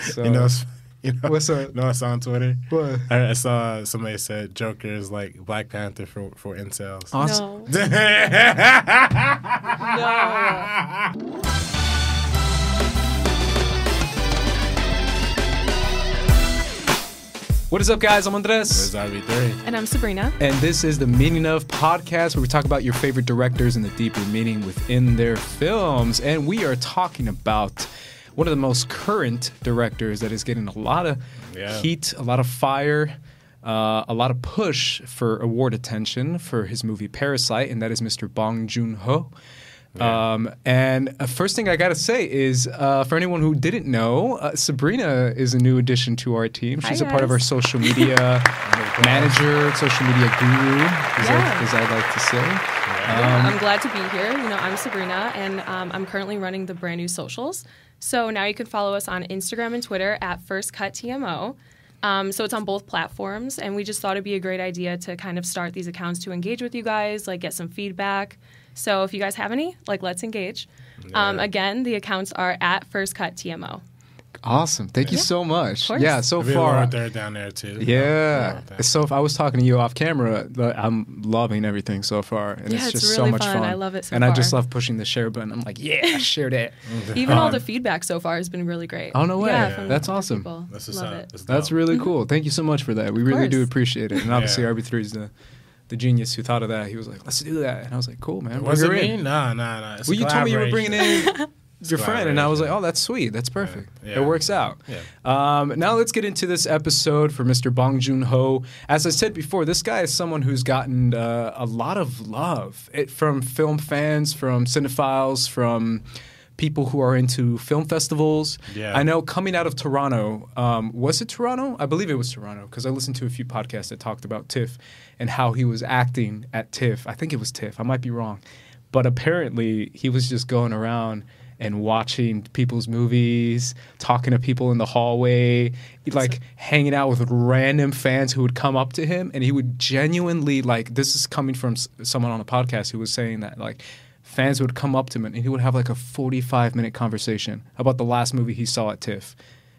So, You know, you know, What's up? No, I saw on Twitter. What? I, I saw somebody said Joker is like Black Panther for for incels. Awesome. No. no. What is up, guys? I'm Andres. There's RB3. And I'm Sabrina. And this is the Meaning of podcast where we talk about your favorite directors and the deeper meaning within their films. And we are talking about one of the most current directors that is getting a lot of Yeah. heat, a lot of fire, uh, a lot of push for award attention for his movie Parasite, and that is Mr. Bong Joon Ho. Um, and uh, first thing I gotta say is, uh, for anyone who didn't know, uh, Sabrina is a new addition to our team. Hi, She's a part of our social media manager, social media guru, as, I, Yeah. as I like to say. Yeah, I'm glad to be here. You know, I'm Sabrina, and um, I'm currently running the brand new socials. So now you can follow us on Instagram and Twitter at First Cut TMO. Um, so it's on both platforms, and we just thought it'd be a great idea to kind of start these accounts to engage with you guys, like get some feedback. So if you guys have any, like let's engage. Um, again, the accounts are at First Cut TMO. Awesome. Thank you so much. course. Yeah, so Maybe far. Laura Third down there too. Yeah. Yeah. So if I was talking to you off camera, I'm loving everything so far, and Yeah, it's it's just so much fun. fun. I love it so and I just love pushing the share button. I'm like, yeah, share that. Even all Um, the feedback so far has been really great. Oh, no way. Yeah, Yeah. from That's awesome. people. That's what's Love it. That's That's really cool. Thank you so much for that. We really do appreciate it. And obviously, Yeah. RB3 is the the genius who thought of that. He was like, let's do that, and I was like, cool, man. Was bring it her me? in. No, no, no. It's Well, you told me you were bringing in your friend, and I was like, oh, that's sweet. That's perfect. Yeah. It works out. Yeah. Um, now let's get into this episode for Mr. Bong Joon Ho. As I said before, this guy is someone who's gotten uh, a lot of love it, from film fans, from cinephiles, from people who are into film festivals. Yeah. I know coming out of Toronto, um, was it Toronto? I believe it was Toronto because I listened to a few podcasts that talked about TIFF and how he was acting at TIFF. I think it was TIFF. I might be wrong. But apparently, he was just going around and watching people's movies, talking to people in the hallway, like hanging out with random fans who would come up to him, and he would genuinely like. This is coming from s- someone on a podcast who was saying that like fans would come up to him and he would have like a forty-five minute conversation about the last movie he saw at TIFF,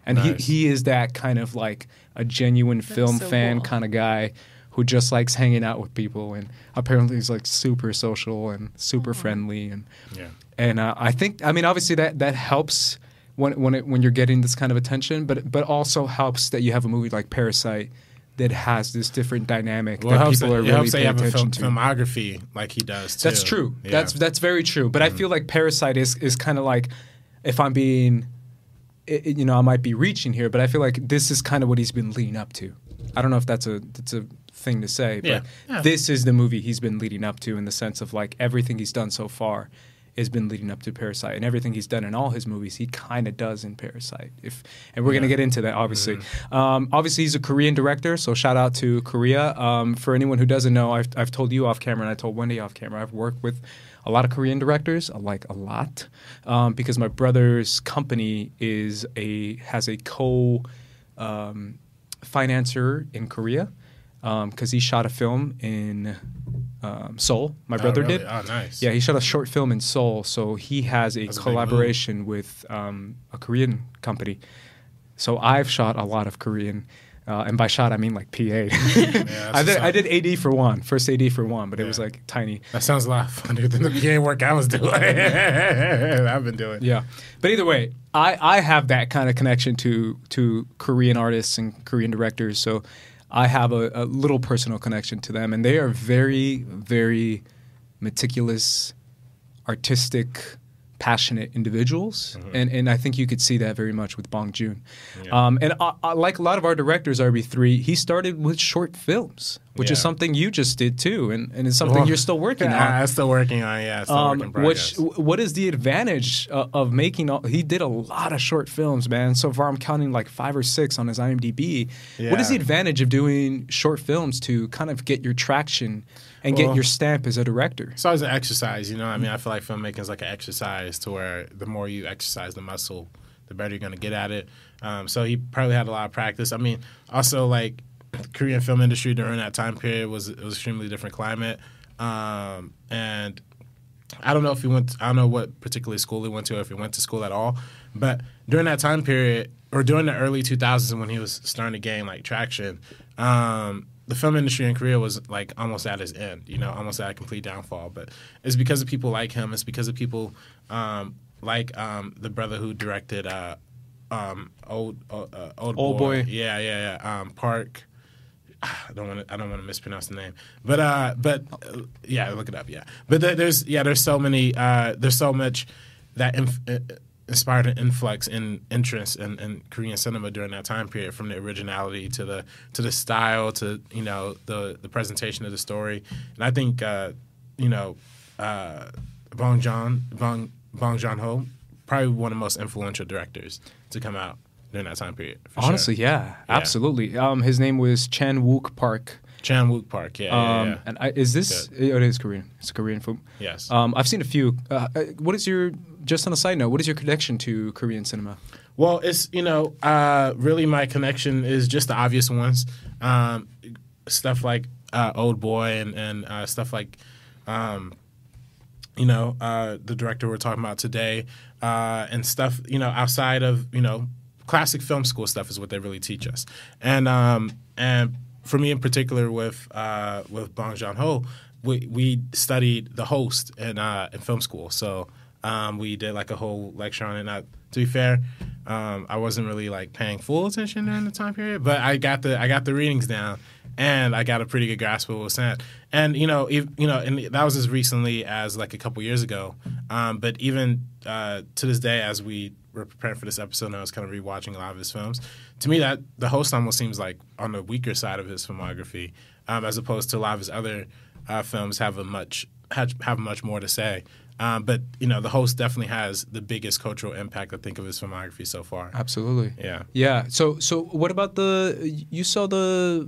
and Nice. he he is that kind of like a genuine film so fan cool. kind of guy who just likes hanging out with people and apparently he's like super social and super friendly and Yeah. And uh, I think I mean obviously that that helps when when it, when you're getting this kind of attention, but but also helps that you have a movie like Parasite that has this different dynamic Well, that people that, are it really helps paying have a attention film, to. filmography like he does too. That's true. Yeah. That's that's very true. But I feel like Parasite is is kind of like if I'm being i- i- you know, I might be reaching here, but I feel like this is kind of what he's been leading up to. I don't know if that's a that's a thing to say, but Yeah. Yeah. this is the movie he's been leading up to in the sense of like everything he's done so far has been leading up to Parasite, and everything he's done in all his movies, he kind of does in Parasite. If and we're gonna get into that, obviously. Mm-hmm. Um, obviously, he's a Korean director, so shout out to Korea. Um, for anyone who doesn't know, I've I've told you off camera, and I told Wendy off camera. I've worked with a lot of Korean directors, like a lot, um, because my brother's company is a has a co um, financer in Korea because he shot a film in um, Seoul. My Oh, brother really? did. Oh, nice. Yeah, he shot a short film in Seoul, so he has a That's a collaboration with um, a Korean company. So I've shot a lot of Korean, uh, and by shot I mean like PA. I did I did AD for one, first AD for one, but it was like tiny. That sounds a lot funnier than the PA work I was doing. I've been doing. Yeah, but either way, I, I have that kind of connection to to Korean artists and Korean directors, so I have a, a little personal connection to them, and they are very very meticulous, artistic, passionate individuals, and and I think you could see that very much with Bong Joon. Yeah. Um, and I, I, like a lot of our directors, RB three, he started with short films, which is something you just did too, and and it's something Well, you're still working on. I'm still working on. Yeah, still Um, working in which what is the advantage uh, of making all he did a lot of short films man so far i'm counting like five or six on his imdb what is the advantage of doing short films to kind of get your traction and get your stamp as a director So It's always an exercise, you know. I mean, I feel like filmmaking is like an exercise to where the more you exercise the muscle, the better you're going to get at it. Um, so he probably had a lot of practice. I mean, also like the Korean film industry during that time period was it was extremely different climate, um, and I don't know if he went. I don't know what particular school he went to, or if he went to school at all. But during that time period, or during the early 2000s when he was starting to gain like traction, um, the film industry in Korea was like almost at its end, you know, almost at a complete downfall. But it's because of people like him. It's because of people um, like um, the brother who directed uh, um, old uh, old, Old Boy. Yeah, yeah, yeah. Um, Park. I don't want to. I don't want to mispronounce the name, but uh, but uh, yeah, look it up. Yeah, but there, there's yeah, there's so many. Uh, there's so much that inf- uh, inspired an influx in interest in, in Korean cinema during that time period, from the originality to the to the style to you know the the presentation of the story, and I think uh, you know uh, Bong Joon Bong Bong Joon Ho probably one of the most influential directors to come out during that time period. for sure. Honestly, yeah, absolutely. Um, his name was Chan Wook Park. Chan Wook Park, yeah, yeah, Um, yeah. and I, is this? Good. it is Korean. It's a Korean film. Yes. Um, I've seen a few. Uh, uh, what is your? Just on a side note, what is your connection to Korean cinema? Well, it's you know, uh, really my connection is just the obvious ones, um, stuff like uh, Old Boy and and uh, stuff like, um, you know, uh, the director we're talking about today, uh, and stuff you know outside of you know classic film school stuff is what they really teach us, and um, and for me in particular with uh, with Bong Joon Ho, we we studied the host in in film school, so um, we did like a whole lecture on it. Not to be fair, um, I wasn't really like paying full attention during the time period, but I got the I got the readings down, and I got a pretty good grasp of what was said. And you know, if, you know, and that was as recently as like a couple years ago. Um, but even uh, to this day, as we were preparing for this episode, and I was kind of rewatching a lot of his films. To me, that the host almost seems like on the weaker side of his filmography, um, as opposed to a lot of his other uh, films have a much have, have much more to say. Um, but you know, the host definitely has the biggest cultural impact I think of his filmography so far. Absolutely. Yeah. Yeah. So so what about the? You saw the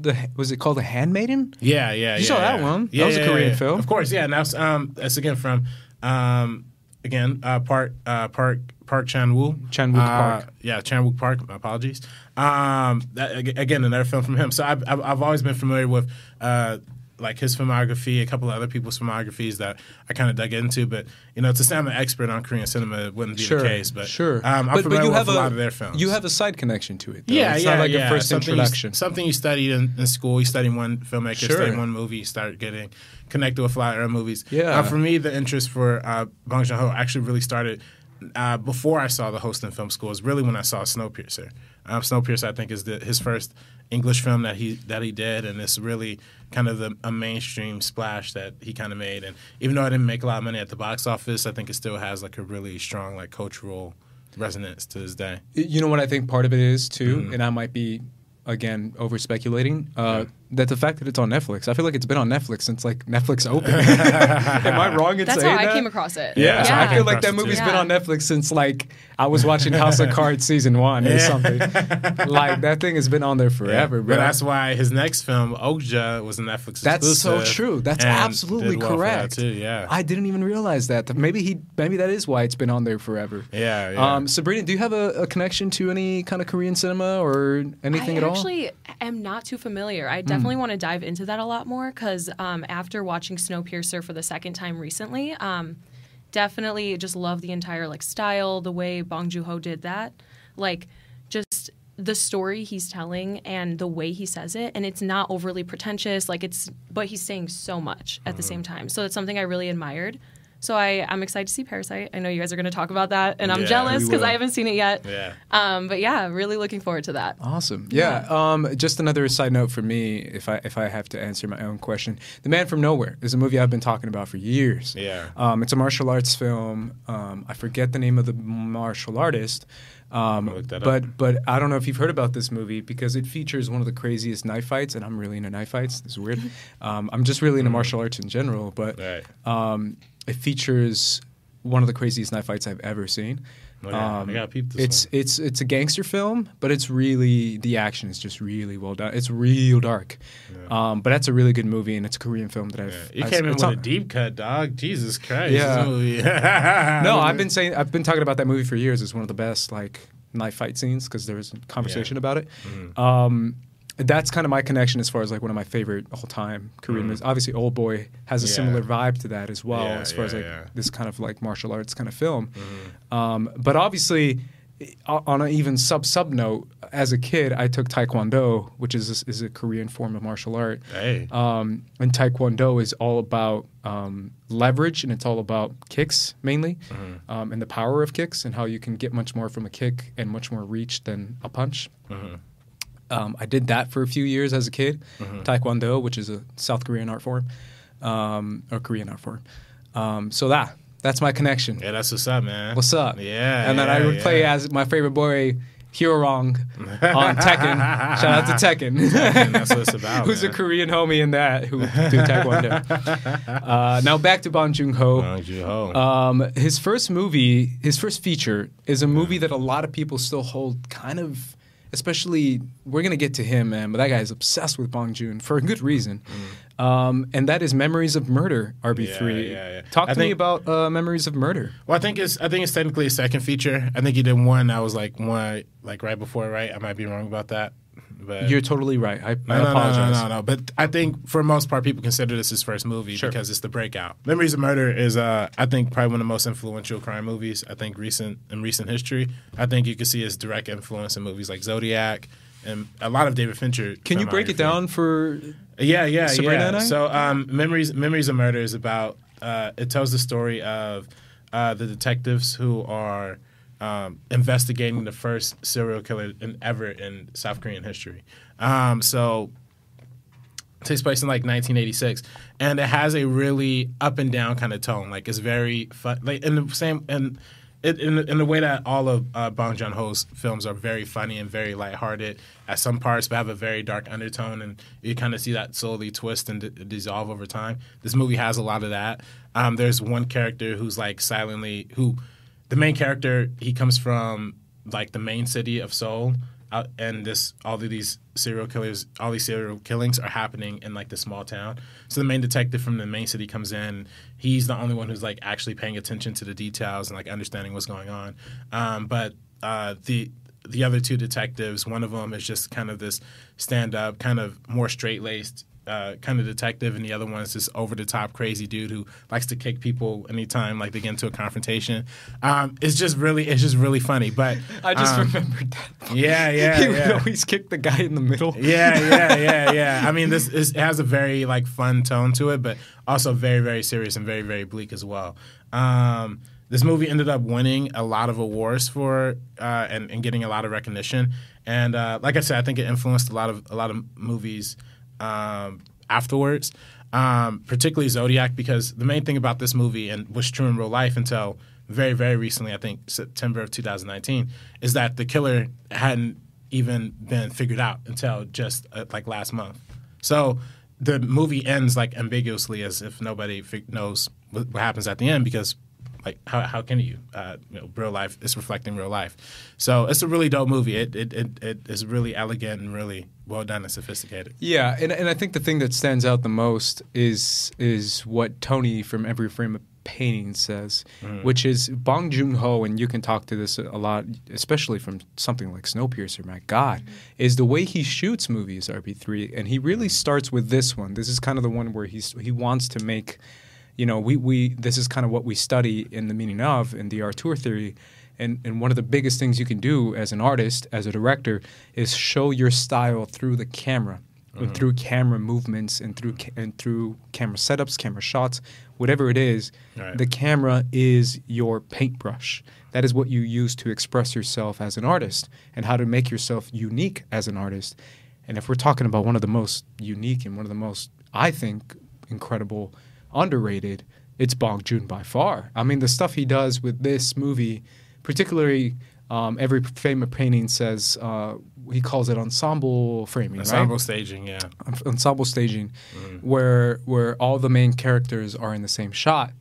the was it called the Handmaiden? Yeah, yeah, You yeah, saw that yeah. one. That Yeah, was a yeah, Korean yeah. film. Of course, yeah. And that's um that's again from um again uh Park uh Park Park Chan Woo. Chan Wook Uh, Park. Yeah, Chan Wook Park. My apologies. Um, that, again, another film from him. So I've I've, I've always been familiar with uh like his filmography, a couple of other people's filmographies that I kind of dug into. But you know, to say I'm an expert on Korean cinema wouldn't be Sure. the case. But sure. um, I'm but, but familiar you with have a lot of their films. You have a side connection to it. Though. Yeah, it's yeah, not like yeah. a first something introduction. You, something you studied in, in school. You study one filmmaker, Sure. study one movie, you start getting connected with a lot of movies. Yeah. Uh, for me, the interest for uh, Bong Joon Ho actually really started uh, before I saw the host in film school. Is really when I saw Snowpiercer. Um, Snowpiercer, I think, is the, his first English film that he that he did, and it's really kind of the, a mainstream splash that he kind of made. And even though I didn't make a lot of money at the box office, I think it still has like a really strong like cultural resonance to this day. You know what I think part of it is too, Mm-hmm. and I might be again over speculating. Uh, That the fact that it's on Netflix, I feel like it's been on Netflix since like Netflix opened. Am I wrong in That's saying how I that? came across it. Yeah, Yeah. I feel like that it, too. movie's been on Netflix since like I was watching House of Cards season one or something. Like that thing has been on there forever, But bro. that's why his next film, Okja, was a Netflix That's so true. That's absolutely well for that, correct. too, yeah. I didn't even realize that. Maybe he, maybe that is why it's been on there forever. yeah, yeah. Um, Sabrina, do you have a, a connection to any kind of Korean cinema or anything I at all? I actually am not too familiar. I definitely want to dive into that a lot more because um, after watching Snowpiercer for the second time recently, um, definitely just love the entire like style, the way Bong Joon Ho did that, like just the story he's telling and the way he says it, and it's not overly pretentious. Like it's, but he's saying so much at the Mm-hmm. same time. So it's something I really admired. So I, I'm excited to see Parasite. I know you guys are going to talk about that, and I'm Yeah, jealous because. I haven't seen it yet. yeah. Um, but yeah, really looking forward to that. Awesome. Yeah. Um, just another side note for me, if I if I have to answer my own question, The Man from Nowhere is a movie I've been talking about for years. Yeah. Um, it's a martial arts film. Um, I forget the name of the martial artist. Um, I'll look that but up. but I don't know if you've heard about this movie because it features one of the craziest knife fights, and I'm really into knife fights. This is weird. Um, I'm just really into martial arts in general, but Right. um, it features one of the craziest knife fights I've ever seen. Oh, yeah. Um, I gotta peep this it's one. it's it's a gangster film, but it's really the action is just really well done. It's real dark, um, but that's a really good movie, and it's a Korean film that I've. Yeah. You came in with on- a deep cut, dog. Jesus Christ. Yeah. No, I've been saying I've been talking about that movie for years. It's one of the best like knife fight scenes because there was a conversation about it. Mm-hmm. Um, that's kind of my connection as far as like one of my favorite all time Korean movies. Obviously, Old Boy has a. Yeah. similar vibe to that as well, Yeah, as far as like yeah. this kind of like martial arts kind of film. Mm-hmm. Um, but obviously, on an even sub sub note, as a kid, I took Taekwondo, which is is a Korean form of martial art. Hey. Um, and Taekwondo is all about um, leverage and it's all about kicks mainly, Mm-hmm. um, and the power of kicks and how you can get much more from a kick and much more reach than a punch. Mm-hmm. Um, I did that for a few years as a kid. Taekwondo, which is a South Korean art form, um, or Korean art form. Um, so that that's my connection. Yeah, that's what's up, man. What's up? Yeah. And then I yeah, would play as my favorite boy, Hwoarang, on Tekken. Shout out to Tekken. That's what it's about. Who's man. a Korean homie in that who do Taekwondo. uh, now back to Bong Joon Ho. Bong Joon-ho. Um, his first movie, his first feature, is a movie that a lot of people still hold kind of, especially we're gonna get to him, man. But that guy is obsessed with Bong Joon for a good reason, um, and that is Memories of Murder, RB three. Yeah, yeah, yeah. Talk I to me about uh, Memories of Murder. Well, I think it's I think it's technically a second feature. I think he did one I was like one like right before, right? I might be wrong about that, but You're totally right. I, I no, apologize. No, no, no, no. But I think for the most part, people consider this his first movie Sure. because it's the breakout. Memories of Murder is, uh, I think, probably one of the most influential crime movies. I think recent in recent history. I think you can see his direct influence in movies like Zodiac and a lot of David Fincher. Can you break it down for? Yeah, yeah, Sabrina yeah. So, um, memories, memories of murder is about. Uh, it tells the story of uh, the detectives who are um, investigating the first serial killer in, ever in South Korean history. Um, so, it takes place in like 1986, and it has a really up and down kind of tone. Like it's very fun, like in the same and. It, in, the- in the way that all of uh, Bong Joon Ho's films are very funny and very lighthearted at some parts, but have a very dark undertone, and you kind of see that slowly twist and d- dissolve over time. This movie has a lot of that. Um, there's one character who's like silently who, the main character, he comes from like the main city of Seoul, and this all of these serial killers, all these serial killings are happening in like the small town. So the main detective from the main city comes in. He's the only one who's like actually paying attention to the details and like understanding what's going on. Um, but uh, the the other two detectives, one of them is just kind of this stand up, kind of more straight laced. Uh, kind of detective, and the other one is this over the top crazy dude who likes to kick people anytime like they get into a confrontation. Um, it's just really, it's just really funny. But I just um, remembered that. yeah, yeah, he would always kick the guy in the middle. Yeah, yeah, yeah, yeah. I mean, this is, it has a very like fun tone to it, but also very, very serious and very, very bleak as well. Um, this movie ended up winning a lot of awards for uh, and, and getting a lot of recognition. And uh, like I said, I think it influenced a lot of a lot of movies um, afterwards, um, particularly Zodiac, because the main thing about this movie and was true in real life until very, very recently, I think September of 2019, is that the killer hadn't even been figured out until just uh, like last month. So the movie ends like ambiguously as if nobody knows what happens at the end because like how, how can you uh, you know real life is reflecting real life so it's a really dope movie it, it, it, it is really elegant and really well done and sophisticated Yeah, and, and I think the thing that stands out the most is is what Tony from Every Frame of Painting says, mm-hmm. which is Bong Joon Ho, and you can talk to this a lot, especially from something like Snowpiercer. My God, mm-hmm. is the way he shoots movies. RB three, and he really mm-hmm. starts with this one. This is kind of the one where he's he wants to make, you know, we we this is kind of what we study in the meaning of in the auteur theory. And, and one of the biggest things you can do as an artist, as a director, is show your style through the camera, and uh-huh. through camera movements, and through ca- and through camera setups, camera shots, whatever it is. Right. The camera is your paintbrush. That is what you use to express yourself as an artist, and how to make yourself unique as an artist. And if we're talking about one of the most unique and one of the most, I think, incredible, underrated, it's Bong Joon by far. I mean, the stuff he does with this movie, particularly um, every frame of painting says uh, he calls it ensemble framing, ensemble right? staging yeah ensemble staging, where where all the main characters are in the same shot,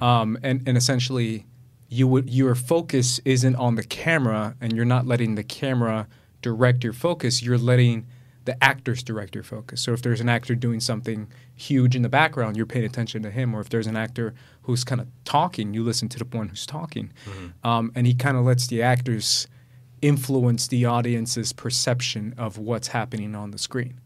um, and and essentially, you would your focus isn't on the camera, and you're not letting the camera direct your focus. You're letting the actors direct your focus. So if there's an actor doing something huge in the background, you're paying attention to him. Or if there's an actor who's kind of talking, you listen to the one who's talking. Um, and he kind of lets the actors influence the audience's perception of what's happening on the screen.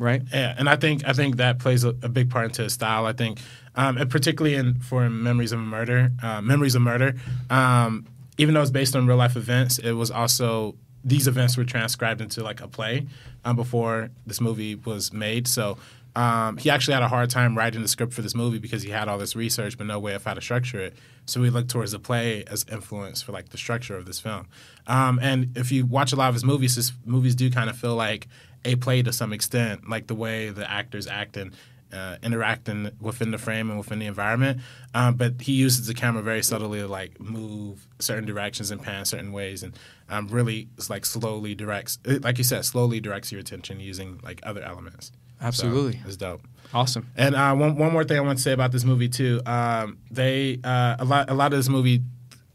Right? Yeah, and I think I think that plays a, a big part into his style. I think, um, and particularly in for Memories of a Murder, uh, Memories of Murder, um, even though it's based on real life events, it was also these events were transcribed into like a play um, before this movie was made. So um, he actually had a hard time writing the script for this movie because he had all this research but no way of how to structure it. So we looked towards the play as influence for like the structure of this film. Um, and if you watch a lot of his movies, his movies do kind of feel like a play to some extent, like the way the actors act and uh, interacting within the frame and within the environment. Um, but he uses the camera very subtly to like move certain directions and pan certain ways, and um, really like slowly directs, like you said, slowly directs your attention using like other elements. Absolutely, so, it's dope. Awesome. And uh, one one more thing I want to say about this movie too. Um, they uh, a lot a lot of this movie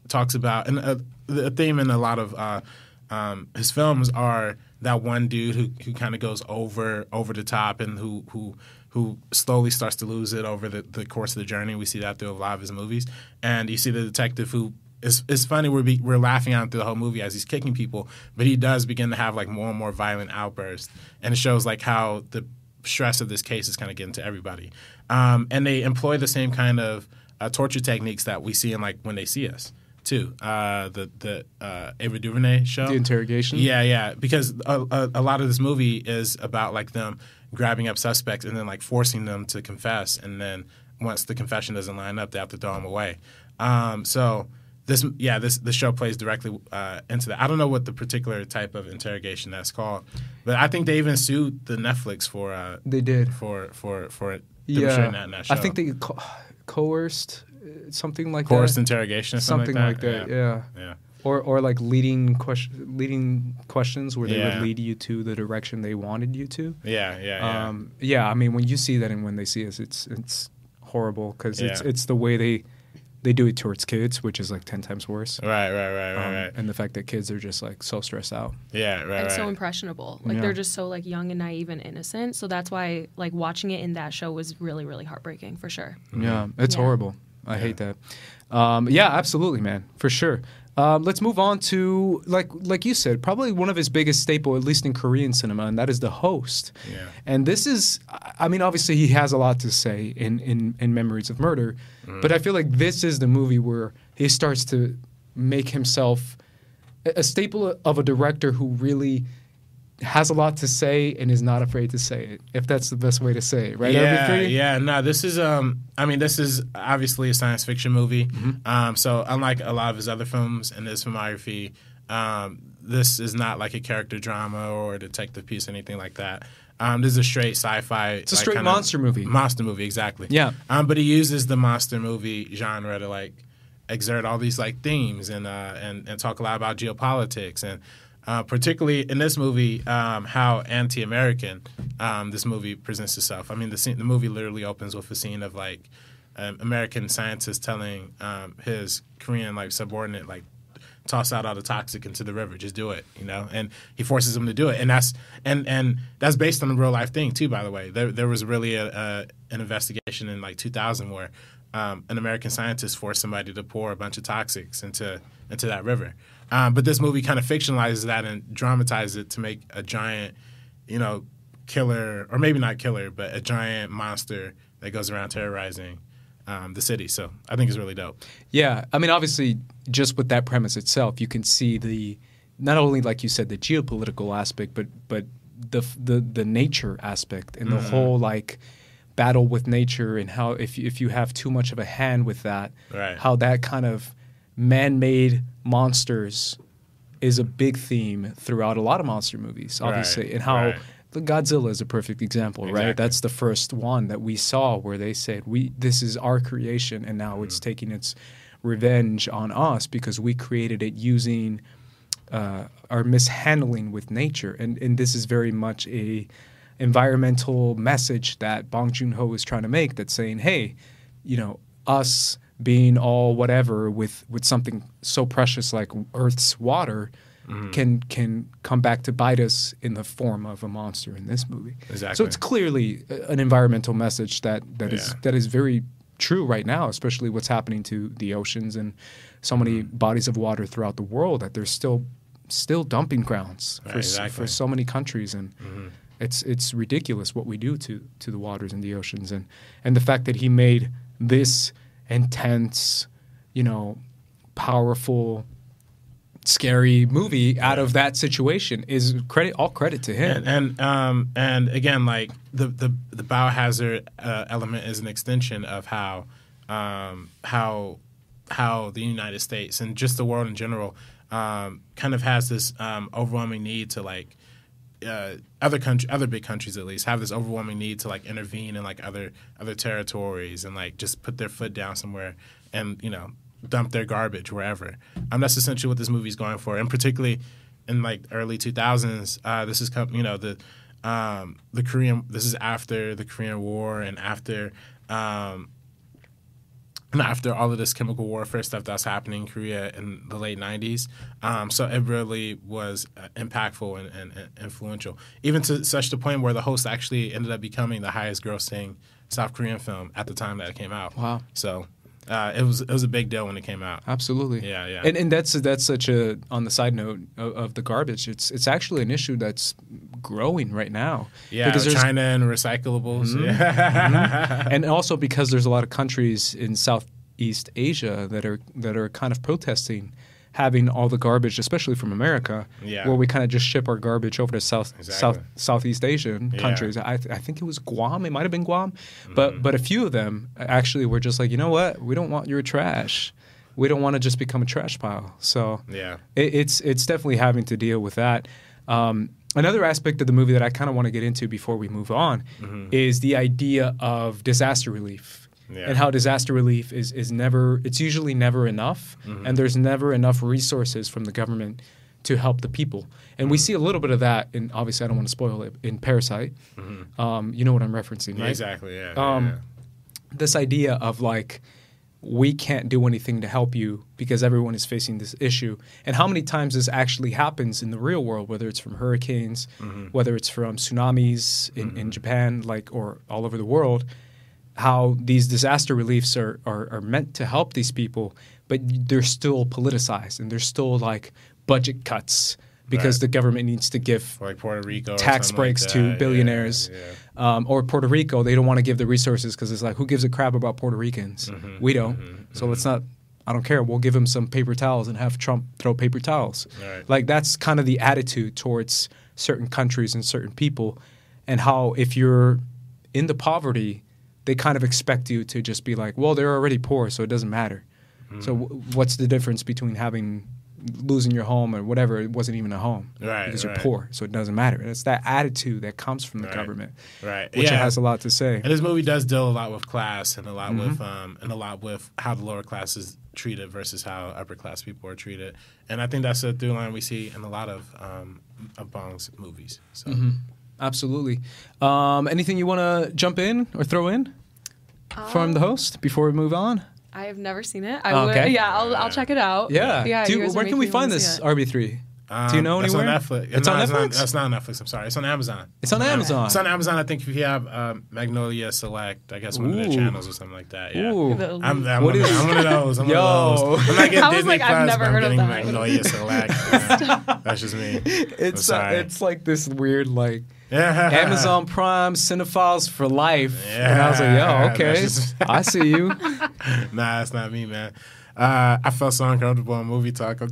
talks about and uh, the theme in a lot of uh, um, his films are that one dude who, who kind of goes over over the top and who who who slowly starts to lose it over the, the course of the journey. We see that through a lot of his movies. And you see the detective who it's, it's funny we're be, we're laughing at him through the whole movie as he's kicking people, but he does begin to have like more and more violent outbursts, and it shows like how the stress of this case is kind of getting to everybody. Um, and they employ the same kind of uh, torture techniques that we see in like when they see us too. Uh, the the uh, Ava DuVernay show, the interrogation. Yeah, yeah, because a, a, a, lot of this movie is about like them grabbing up suspects and then like forcing them to confess, and then once the confession doesn't line up, they have to throw them away. Um, so this, yeah, this the show plays directly uh, into that. I don't know what the particular type of interrogation that's called, but I think they even sued the Netflix for. Uh, they did for for for it. yeah. That, that I think they co- coerced uh, something like that. coerced that. interrogation, something, something like that. Like that. Yeah. yeah. yeah or or like leading question leading questions where they Yeah. would lead you to the direction they wanted you to. Yeah, yeah, yeah. Um, yeah, I mean when you see that and when they see us, it's it's horrible because it's Yeah. it's the way they they do it towards kids, which is like ten times worse. right, right, right, right, Um, right. And the fact that kids are just like so stressed out. Yeah, right, and right. so impressionable. Like Yeah. they're just so like young and naive and innocent. So that's why like watching it in that show was really really heartbreaking for sure. Yeah, it's Yeah. horrible. I hate that. Um, yeah, absolutely, man, for sure. Um, let's move on to like like you said, probably one of his biggest staple, at least in Korean cinema, and that is the host. Yeah. And this is, I mean, obviously he has a lot to say in in, in Memories of Murder, Mm-hmm. but I feel like this is the movie where he starts to make himself a staple of a director who really has a lot to say and is not afraid to say it. If that's the best way to say it, right? Yeah, yeah. No, this is um. I mean, this is obviously a science fiction movie. Um, so unlike a lot of his other films in his filmography, um, this is not like a character drama or a detective piece, or anything like that. Um, this is a straight sci-fi. It's a straight monster movie. Monster movie, exactly. Yeah. Um, but he uses the monster movie genre to like exert all these like themes and uh, and and talk a lot about geopolitics and uh, particularly in this movie um, how anti-American um, this movie presents itself. I mean the scene, the movie literally opens with a scene of like an American scientist telling um, his Korean like subordinate like toss out all the toxic into the river. Just do it, you know. And he forces him to do it, and that's and and that's based on a real life thing too. By the way, there there was really a, a an investigation in like 2000 where um, an American scientist forced somebody to pour a bunch of toxics into into that river. Um, but this movie kind of fictionalizes that and dramatizes it to make a giant, you know, killer or maybe not killer, but a giant monster that goes around terrorizing um, the city. So I think it's really dope. Yeah, I mean, obviously, just with that premise itself, you can see the not only, like you said, the geopolitical aspect, but but the the the nature aspect and the whole like battle with nature and how if you, if you have too much of a hand with that, Right. how that kind of man-made monsters is a big theme throughout a lot of monster movies, obviously, Right, and how. right. The Godzilla is a perfect example, right? That's the first one that we saw where they said, "We this is our creation, and now it's taking its revenge on us because we created it using uh, our mishandling with nature." And and this is very much a environmental message that Bong Joon Ho is trying to make. That's saying, "Hey, you know, us being all whatever with with something so precious like Earth's water." Mm-hmm. Can can come back to bite us in the form of a monster in this movie. Exactly. So it's clearly an environmental message that that is Yeah. that is very true right now, especially what's happening to the oceans and so many Mm-hmm. bodies of water throughout the world that there's still still dumping grounds for Right, s- exactly. for so many countries and Mm-hmm. it's it's ridiculous what we do to to the waters and the oceans and and the fact that he made this intense, you know, powerful scary movie out of that situation is credit all credit to him. and and um and again like the the the biohazard uh, element is an extension of how um how how the United States and just the world in general um kind of has this um overwhelming need to like uh, other country, other big countries at least, have this overwhelming need to like intervene in like other other territories and like just put their foot down somewhere and you know dump their garbage wherever. Um, that's essentially what this movie's going for, and particularly in like early 2000s, uh, this is you know the um, the Korean. This is after the Korean War and after. Um, and after all of this chemical warfare stuff that's happening in Korea in the late 90s. Um, so it really was uh, impactful and, and, and influential, even to such the point where the host actually ended up becoming the highest grossing South Korean film at the time that it came out. Wow. So uh, it was it was a big deal when it came out. Absolutely. Yeah, yeah. And and that's that's such a on the side note of, of the garbage. It's it's actually an issue that's growing right now. Yeah, because there's- China and recyclables. Mm-hmm. Yeah. and also because there's a lot of countries in Southeast Asia that are that are kind of protesting having all the garbage, especially from America, Yeah. where we kind of just ship our garbage over to South Exactly. South Southeast Asian Yeah. countries. I, th- I think it was Guam. It might have been Guam, Mm-hmm. but but a few of them actually were just like, you know what, we don't want your trash. We don't want to just become a trash pile. So Yeah. it, it's it's definitely having to deal with that. Um, another aspect of the movie that I kind of want to get into before we move on is the idea of disaster relief Yeah. and how disaster relief is is never it's usually never enough, mm-hmm. and there's never enough resources from the government to help the people. And we mm. see a little bit of that, and obviously I don't want to spoil it in Parasite. Mm-hmm. Um, you know what I'm referencing, right? Exactly. Yeah. Um, yeah. this idea of like we can't do anything to help you because everyone is facing this issue and how many times this actually happens in the real world whether it's from hurricanes mm-hmm. whether it's from tsunamis in, in japan like or all over the world how these disaster reliefs are, are, are meant to help these people but they're still politicized and there's still like budget cuts because Right. the government needs to give Or like Puerto Rico. tax breaks like to that. Yeah, billionaires. yeah. Um, or Puerto Rico, they don't want to give the resources because it's like, who gives a crap about Puerto Ricans? Mm-hmm, we don't. So let's not. I don't care. We'll give him some paper towels and have Trump throw paper towels. Right. Like that's kind of the attitude towards certain countries and certain people, and how if you're in the poverty, they kind of expect you to just be like, well, they're already poor, so it doesn't matter. Mm-hmm. So w- what's the difference between having losing your home or whatever? It wasn't even a home Right, because you're poor, so it doesn't matter. It's that attitude that comes from the Right. government, Right. which yeah. it has a lot to say. And this movie does deal a lot with class and a lot with Mm-hmm. um and a lot with how the lower class is treated versus how upper class people are treated. And I think that's a through line we see in a lot of um of Bong's movies. So Mm-hmm. Absolutely. Um, anything you want to jump in or throw in from the host before we move on? I have never seen it. I Oh, okay. would, yeah, I'll, I'll check it out. Yeah. yeah. Do you- you guys are where can we find this. RB3? Do you know Um, that's on Netflix. It's on No, Netflix. Not, that's not on Netflix. I'm sorry. It's on Amazon. It's on Amazon. It's on Amazon. I think if you have um, Magnolia Select, I guess one of their channels or something like that. Yeah. Ooh. The- I'm, I'm, What one, is- I'm one of those. I'm Yo. one of those. I'm not getting I was Disney like, I've Plus, never I'm heard of getting that. Magnolia Select. Yeah. That's just me. It's I'm uh, it's like this weird like Yeah. Amazon Prime cinephiles for life, Yeah, and I was like, yo, okay, I see you. Nah, that's not me, man. Uh, I felt so uncomfortable on movie talk.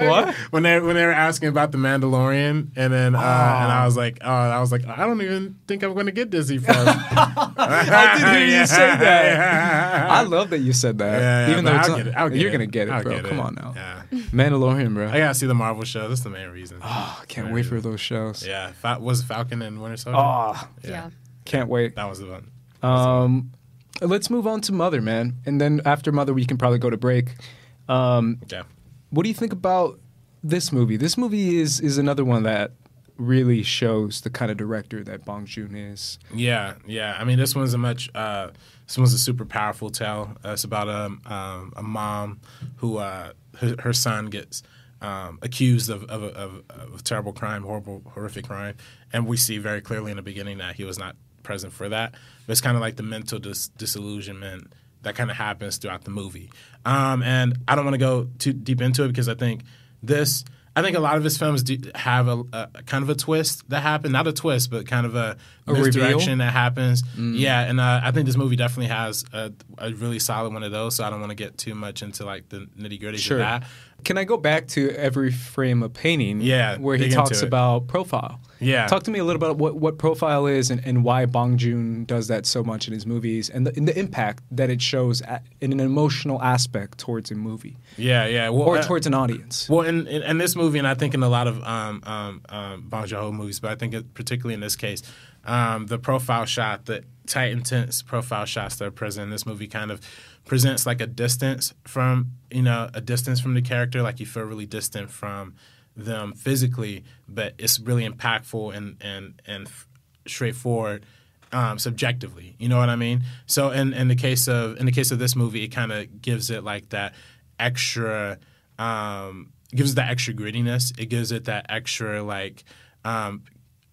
What? when they when they were asking about the Mandalorian, and then uh, and I was like, oh, I was like, I don't even think I'm going to get Disney from. I did hear you say that. I love that you said that, Yeah, yeah, even though it's I'll not, get it. I'll get you're it. gonna get it, I'll bro. get Come it. on now, Yeah. Mandalorian, bro. I gotta see the Marvel show. That's the main reason. Oh, can't wait for those shows. Yeah, Fa- was Falcon and Winter Soldier. Oh, Yeah. can't wait. that was the one. Um, let's move on to Mother, man, and then after Mother, we can probably go to break. Um, Yeah. what do you think about this movie? This movie is is another one that really shows the kind of director that Bong Joon is. Yeah, yeah. I mean, this one's a much. Uh, this one's a super powerful tale. Uh, it's about a um, a mom who uh, her, her son gets um, accused of of, of of a terrible crime, horrible, horrific crime, and we see very clearly in the beginning that he was not present for that. It's kind of like the mental dis- disillusionment that kind of happens throughout the movie. Um, and I don't want to go too deep into it because I think this. I think a lot of his films do have a, a kind of a twist that happened, not a twist, but kind of a, A reveal? that happens. Yeah, and uh, I think this movie definitely has a, a really solid one of those. So I don't want to get too much into like the nitty gritty Sure. of that. Can I go back to every frame of painting? Yeah, where he talks about profile. Yeah. talk to me a little about what, what profile is and, and why Bong Joon does that so much in his movies and the, and the impact that it shows at, in an emotional aspect towards a movie Yeah, yeah. Well, or uh, towards an audience. Well, in, in, in this movie, and I think in a lot of um, um, um, Bong Joon-ho movies, but I think it, particularly in this case, um, the profile shot, the tight, intense profile shots that are present in this movie, kind of presents like a distance from you know a distance from the character, like you feel really distant from them physically, but it's really impactful and and and straightforward um, subjectively. You know what I mean? So in, in the case of in the case of this movie, it kind of gives it like that extra um, gives it that extra grittiness. It gives it that extra like um,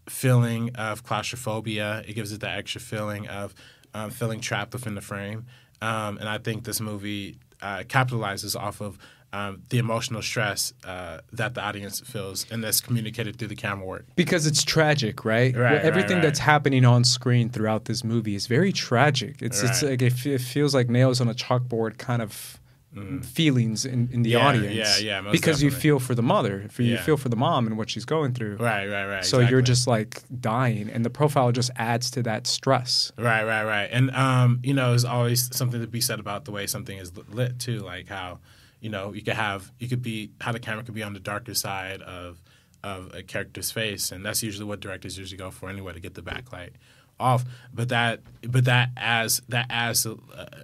feeling of claustrophobia. It gives it that extra feeling of um, feeling trapped within the frame. Um, and I think this movie uh, capitalizes off of um, the emotional stress uh, that the audience feels, and that's communicated through the camera work. because it's tragic, right? Right, right, Everything right. that's happening on screen throughout this movie is very tragic. It's it's like it, it feels like nails on a chalkboard kind of feelings in, in the Mm. Yeah, audience. yeah, yeah, because you feel for the mother, for you feel for the mom and what she's going through. Right, right, right. So you're just like dying, and the profile just adds to that stress. Right, right, right. And um, you know, there's always something to be said about the way something is lit too, like how, you know, you could have you could be how the camera could be on the darker side of of a character's face, and that's usually what directors usually go for anyway to get the backlight off. But that but that adds that adds a,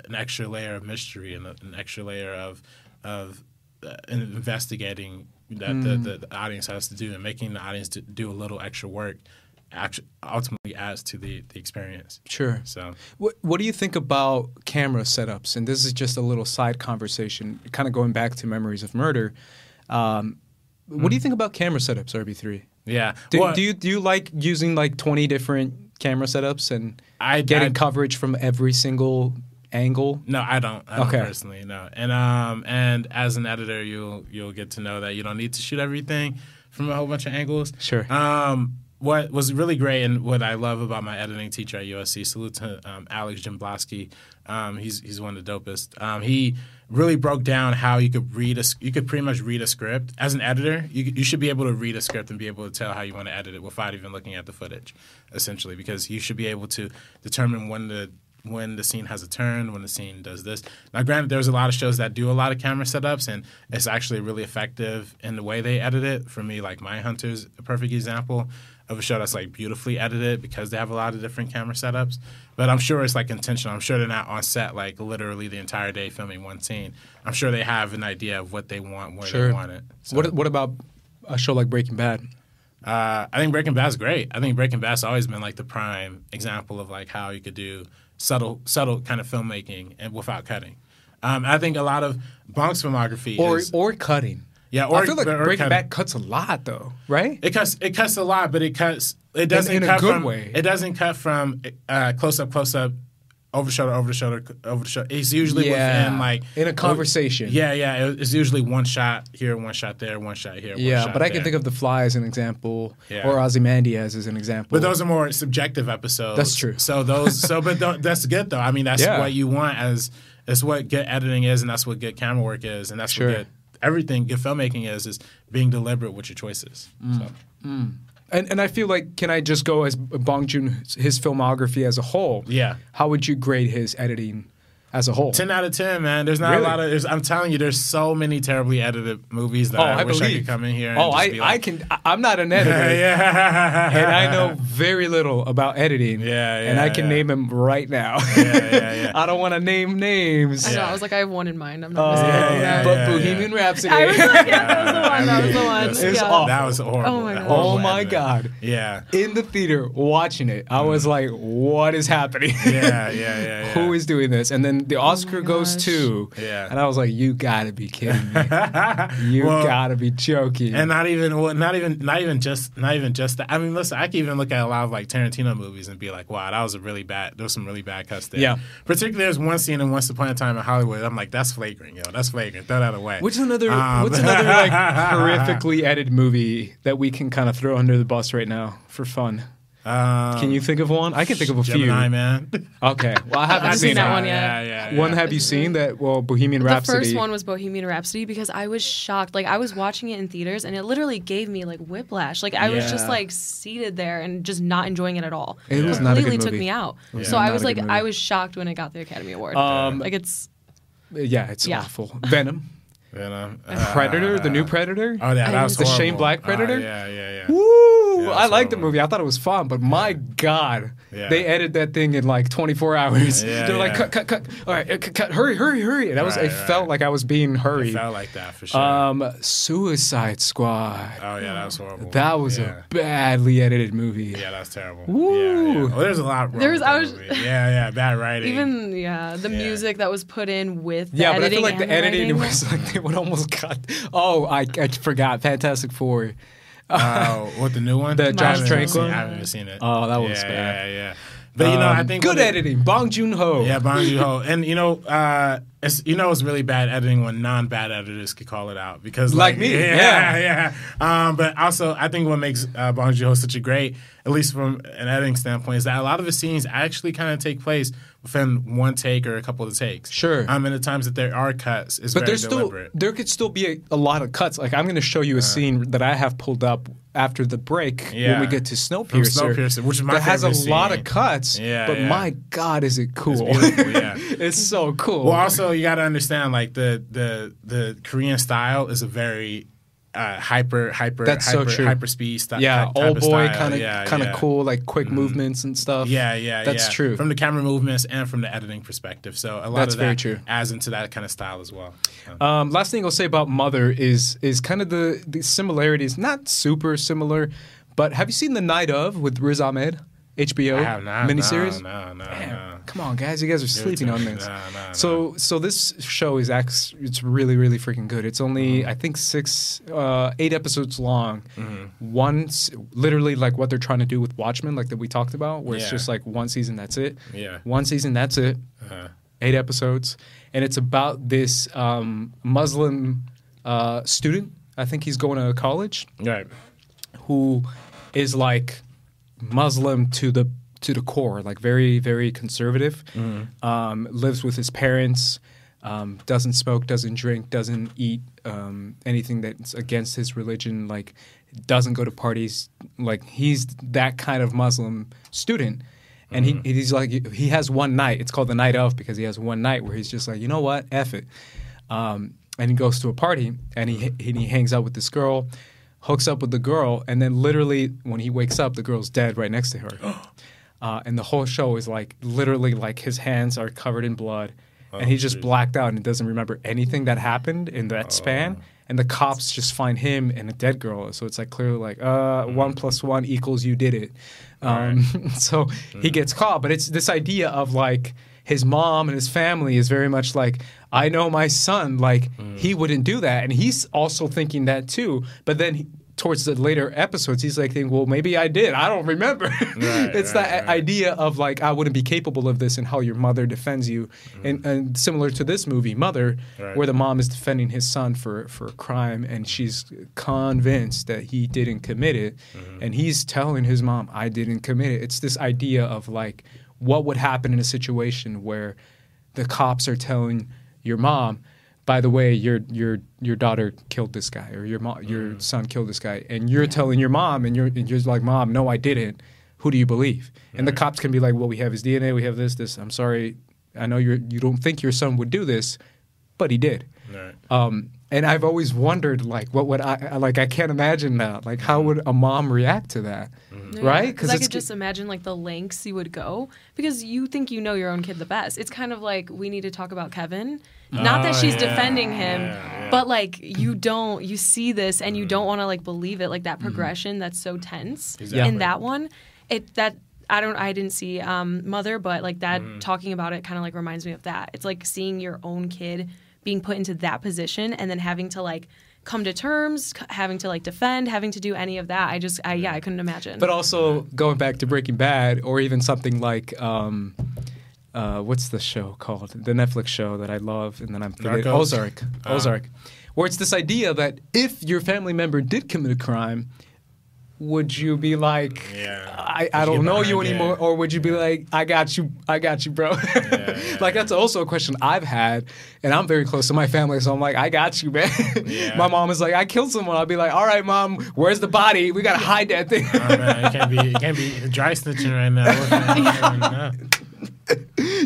an extra layer of mystery and an extra layer of of uh, investigating that the, the, the audience has to do and making the audience do, do a little extra work. Actually, ultimately adds to the, the experience. Sure. So What What do you think about camera setups? And this is just a little side conversation, kind of going back to memories of murder. Um, what do you think about camera setups, RB three? yeah, Do, Well, do you do you like using like twenty different camera setups and I- getting I- coverage from every single angle? No, I don't. I don't Okay. personally. No, and um, and as an editor, you'll you'll get to know that you don't need to shoot everything from a whole bunch of angles. Sure. Um, what was really great and what I love about my editing teacher at USC, salute to um, Alex Jimblowski. Um, he's he's one of the dopest. Um, he really broke down how you could read a you could pretty much read a script as an editor. You you should be able to read a script and be able to tell how you want to edit it without even looking at the footage, essentially, because you should be able to determine when the when the scene has a turn, when the scene does this. Now, granted, there's a lot of shows that do a lot of camera setups, and it's actually really effective in the way they edit it. For me, like Mindhunter's a perfect example of a show that's like beautifully edited because they have a lot of different camera setups. But I'm sure it's like intentional. I'm sure they're not on set like literally the entire day filming one scene. I'm sure they have an idea of what they want, where Sure. they want it. So, What What about a show like Breaking Bad? uh, I think Breaking Bad's great. I think Breaking Bad's always been like the prime example of like how you could do subtle, subtle kind of filmmaking and without cutting. Um, I think a lot of Bong's filmography Or is or cutting? Yeah, or I feel like or Breaking. Bad cuts a lot though, right? It cuts it cuts a lot, but it cuts it doesn't in a cut good from way. it doesn't cut from uh, close up, close up, over the shoulder, over the shoulder, over the shoulder. It's usually Yeah, within like in a conversation. Yeah, yeah. It's usually one shot here, one shot there, one shot here. One Yeah, shot but I can think of The Fly as an example, Yeah. or Ozymandias as an example. But those are more subjective episodes. That's true. So those, so but th- that's good though. I mean, that's Yeah. what you want as that's what good editing is, and that's what good camera work is, and that's Sure. what good everything good filmmaking is is being deliberate with your choices. Mm. So. And and I feel like can I just go as Bong Joon his filmography as a whole? Yeah. How would you grade his editing as a whole? Ten out of ten, man. There's not Really? a lot of. There's, I'm telling you, there's so many terribly edited movies that oh, I, I, wish I could come in here. And oh, just I be I can. I- I'm not an editor. yeah, And I know very little about editing. Yeah, And I can yeah. name them right now. Yeah, yeah, yeah. I don't want to name names. I know. Yeah. I was like, I have one in mind. I'm not Uh, missing Yeah, yeah, but yeah, Bohemian Rhapsody. I was like, yeah, that was the one. That was the one. It's It's yeah. awful. That was horrible. Oh my God. oh my god! Yeah. In the theater watching it, I was like, "What is happening? Mm. Yeah, yeah, yeah, yeah. Who is doing this?" And then the Oscar goes to, Yeah. and I was like, "You gotta be kidding me! You Well, gotta be joking!" And not even, well, not even, not even just, not even just that. I mean, listen, I can even look at a lot of like Tarantino movies and be like, wow, that was a really bad. There was some really bad cuts there. Yeah. Particularly, there's one scene in Once Upon a Time in Hollywood. I'm like, that's flagrant, yo. That's flagrant. Throw that away. What's another Um, What's another like horrifically edited movie that we can kind of throw under the bus right now for fun? Um, Can you think of one? I can think of a Gemini few. Man? Okay, well I haven't haven't seen seen that one yet. Yeah, yeah, yeah. One have you seen that? Well, Bohemian Rhapsody. The first one was Bohemian Rhapsody because I was shocked. Like I was watching it in theaters and it literally gave me like whiplash. Like I was just like seated there and just not enjoying it at all. It was not a good completely took me out. was So not I a was like movie. I was shocked when it got the Academy Award. Um, like it's yeah, it's Yeah. awful. Venom, You know? Predator, the new Uh, Predator. Oh, yeah, that was the Shane. Black Oh, Predator. yeah, yeah, yeah. Woo! Yeah, I it's liked the movie. I thought it was fun, but my God, Yeah. they edited that thing in like 24 hours. Yeah, They're like, cut, cut, cut. All right, uh, cut, cut. Hurry, hurry, hurry. And I was, Right, it felt like I was being It hurried. felt like that for sure. Um, Suicide Squad. oh yeah, that was horrible. That was yeah. a badly edited movie. Yeah, that's terrible. Woo. Yeah, yeah. Well, there's a lot wrong There's- with I was- movie. Yeah, yeah, bad writing. even yeah, the Yeah. music that was put in with the Yeah, but I feel like the editing was like would almost cut. Oh, I, I forgot. Fantastic Four. Oh, what the new one? The I Josh one? I haven't even seen it. Oh, that was yeah, bad. Yeah, yeah. But you know, I Um, think good what it- editing. Bong Joon Ho. Yeah, Bong Joon Ho, and you know, uh, it's you know, it's really bad editing when non-bad editors could call it out because Like me, yeah, yeah. Um, but also, I think what makes uh, Bong Joon Ho such a great, at least from an editing standpoint, is that a lot of the scenes actually kind of take place within one take or a couple of takes. Sure. Um, and the times that there are cuts, is But there's still there could still be a, a lot of cuts. Like I'm going to show you a scene that I have pulled up after the break when we get to Snowpiercer. Snowpiercer, which is my that has a favorite lot of cuts. Yeah, but yeah. my God, is it cool? beautiful, yeah. it's so cool. Well, also you got to understand, like the the the Korean style is a very uh, hyper hyper That's so hyper, true. hyper speed style. yeah, old boy kind of kind of cool, like quick movements and stuff. Yeah, yeah, That's yeah. true. From the camera movements and from the editing perspective, so a lot That's of that very true. adds into that kind of style as well. Um, last thing I'll say about Mother is is kind of the the similarities, not super similar, but have you seen The Night of with Riz Ahmed, HBO I have not miniseries? No, no, no, Damn, no. Come on, guys, you guys are sleeping on this. No, no. So, so this show is act- it's really, really freaking good. It's only Mm-hmm. I think six, uh, eight episodes long. Mm-hmm. One, literally like what they're trying to do with Watchmen, like that we talked about, where it's just like one season, that's it. Yeah. One season, that's it. Uh-huh. Eight episodes, and it's about this um, Muslim uh, student. I think he's going to college Right. who is like Muslim to the to the core, like very very conservative. Um, lives with his parents. Um, doesn't smoke, doesn't drink, doesn't eat um, anything that's against his religion. Like doesn't go to parties. Like he's that kind of Muslim student. And he, he's like he has one night. It's called the night of because he has one night where he's just like you know what, f it. Um, and he goes to a party and he and he hangs out with this girl hooks up with the girl, and then literally when he wakes up, the girl's dead right next to her. uh, and the whole show is like literally like his hands are covered in blood, and he just blacked out and doesn't remember anything that happened in that span. And the cops just find him and a dead girl, so it's like clearly like uh, one plus one equals you did it. Um, so he gets caught, but it's this idea of like his mom and his family is very much like I know my son, like mm. he wouldn't do that, and he's also thinking that too. But then he, towards the later episodes, he's like thinking, well, maybe I did. I don't remember. it's right, that right. idea of like I wouldn't be capable of this, and how your mother defends you, mm. and, and similar to this movie, Mother, Right. where the mom is defending his son for for a crime, and she's convinced that he didn't commit it, mm-hmm. and he's telling his mom, I didn't commit it. It's this idea of like what would happen in a situation where the cops are telling your mom, by the way, your your your daughter killed this guy, or your mom, your son killed this guy, and you're telling your mom, and you're and you're like, mom, no, I didn't. Who do you believe? And the cops can be like, well, we have his DNA, we have this, this. I'm sorry, I know you you don't think your son would do this, but he did. Right. Um, and I've always wondered, like, what would I I- like? I can't imagine that. Like, how would a mom react to that? Right? Because I could just imagine like the lengths you would go because you think you know your own kid the best. It's kind of like we need to talk about Kevin. Not that Oh, she's yeah, defending him, yeah, yeah. but like you don't you see this and Mm-hmm. you don't want to like believe it like that progression that's so tense Exactly. in that one. It that I don't I didn't see um, Mother, but like that Mm-hmm. talking about it kind of like reminds me of that. It's like seeing your own kid being put into that position and then having to like come to terms, having to like defend, having to do any of that. I just I yeah, I couldn't imagine. But also going back to Breaking Bad, or even something like um, uh, what's the show called? The Netflix show that I love, and then I'm forgetting Narcos? Ozark. Ozark, where it's this idea that if your family member did commit a crime, would you be like, mm, Yeah. I, I don't get know you behind it? anymore, or would you be like, I got you, I got you, bro? yeah, like that's also a question I've had, and I'm very close to my family, so I'm like, I got you, man. Yeah. my mom is like, I killed someone. I'll be like, all right, mom, where's the body? We gotta hide that thing. Oh, man, it can't be it can't be dry snitching right now.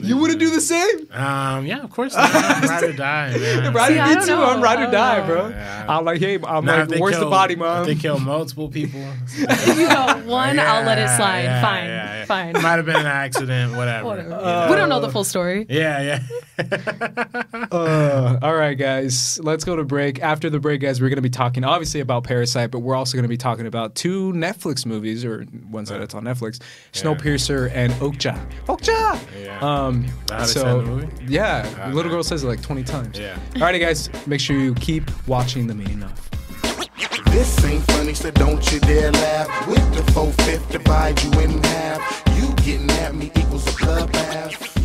you wouldn't do the same. um, yeah, of course. Not. Ride or die, man. Ride See, I me don't too. know. I'm ride or die, bro. Yeah. I'm like, hey, I'm Now, if like, they where's the body, If mom? they kill multiple people. If you got one, I'll let it slide. yeah, fine, yeah, yeah. fine. Might have been an accident, whatever. Whatever. you know? we don't know the full story. Yeah, yeah. Uh, all right, guys, let's go to break. After the break, guys, we're going to be talking obviously about Parasite, but we're also going to be talking about two Netflix movies or ones that it's on Netflix: Snowpiercer and Okja. Okja. Yeah. Um, that how so say it in the movie? yeah, Okay. little girl says it like twenty times. Yeah. Alrighty, guys, make sure you keep watching the meaning enough. This ain't funny, so don't you dare laugh. With the 4-5 divide you in half. You getting at me equals a bloodbath. You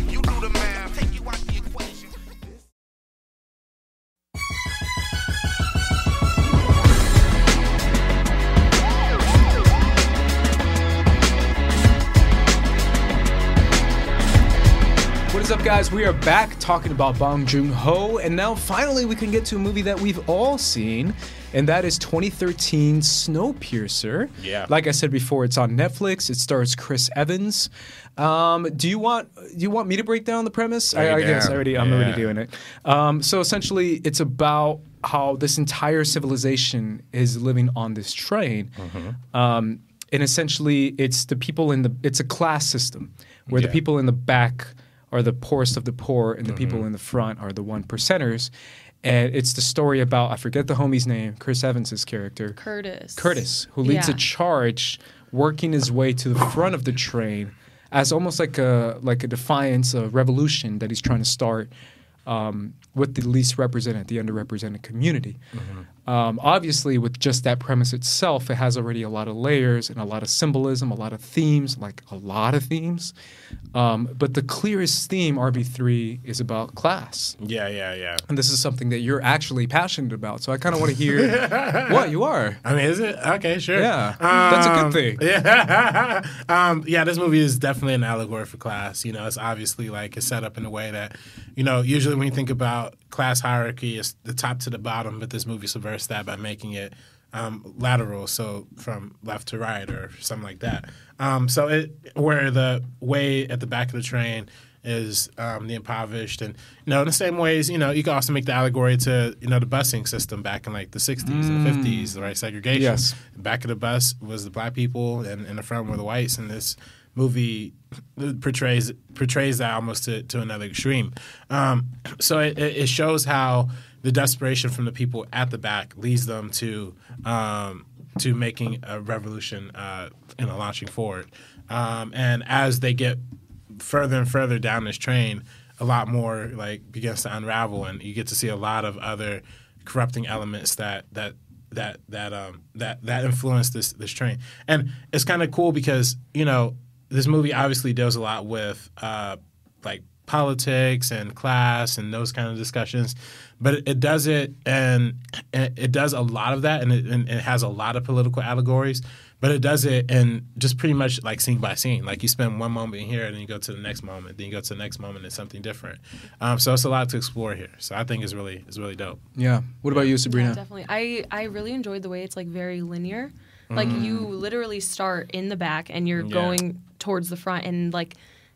is up, guys? We are back talking about Bong Joon Ho, and now finally we can get to a movie that we've all seen, and that is 2013 Snowpiercer. Yeah. Like I said before, it's on Netflix. It stars Chris Evans. Um, do you want do you want me to break down the premise? I, I guess I already I'm already doing it. Um, so essentially, it's about how this entire civilization is living on this train. Mm-hmm. Um, and essentially, it's the people in the it's a class system where the people in the back are the poorest of the poor, and the Mm-hmm. people in the front are the one percenters. And it's the story about I forget the homie's name, Chris Evans's character, Curtis. Curtis, who leads Yeah. a charge, working his way to the front of the train, as almost like a like a defiance, a revolution that he's trying to start um, with the least represented, the underrepresented community. Um, obviously, with just that premise itself, it has already a lot of layers and a lot of symbolism, a lot of themes, like a lot of themes. Um, but the clearest theme, RB3, is about class. Yeah, yeah, yeah. And this is something that you're actually passionate about. So I kind of want to hear what you are. I mean, is it okay? Sure. Yeah, that's a good Um, thing. Yeah, um, yeah. This movie is definitely an allegory for class. You know, it's obviously like it's set up in a way that, you know, usually when you think about class hierarchy, it's the top to the bottom, but this movie subverts that by making it um, lateral, so from left to right or something like that. Um, so it where the way at the back of the train is um, the impoverished, and you know, in the same ways, you know, you can also make the allegory to you know the busing system back in like the '60s and '50s, the right? Segregation. Yes. Back of the bus was the black people, and in the front were the whites, and this movie portrays portrays that almost to, to another extreme. Um, so it it shows how the desperation from the people at the back leads them to um, to making a revolution uh, and a launching forward. Um, and as they get further and further down this train, a lot more like begins to unravel, and you get to see a lot of other corrupting elements that that that that um that that influence this this train. And it's kind of cool because you know this movie obviously deals a lot with uh like politics and class and those kind of discussions, but it, it does it and it, it does a lot of that, and it, and it has a lot of political allegories. But it does it and just pretty much like scene by scene. Like you spend one moment here, and then you go to the next moment, then you go to the next moment, and something different. Um, so it's a lot to explore here. So I think it's really it's really dope. Yeah. What about you, Sabrina? Yeah, definitely. I I really enjoyed the way it's like very linear. Like you literally start in the back and you're Mm. Yeah. going towards the front and like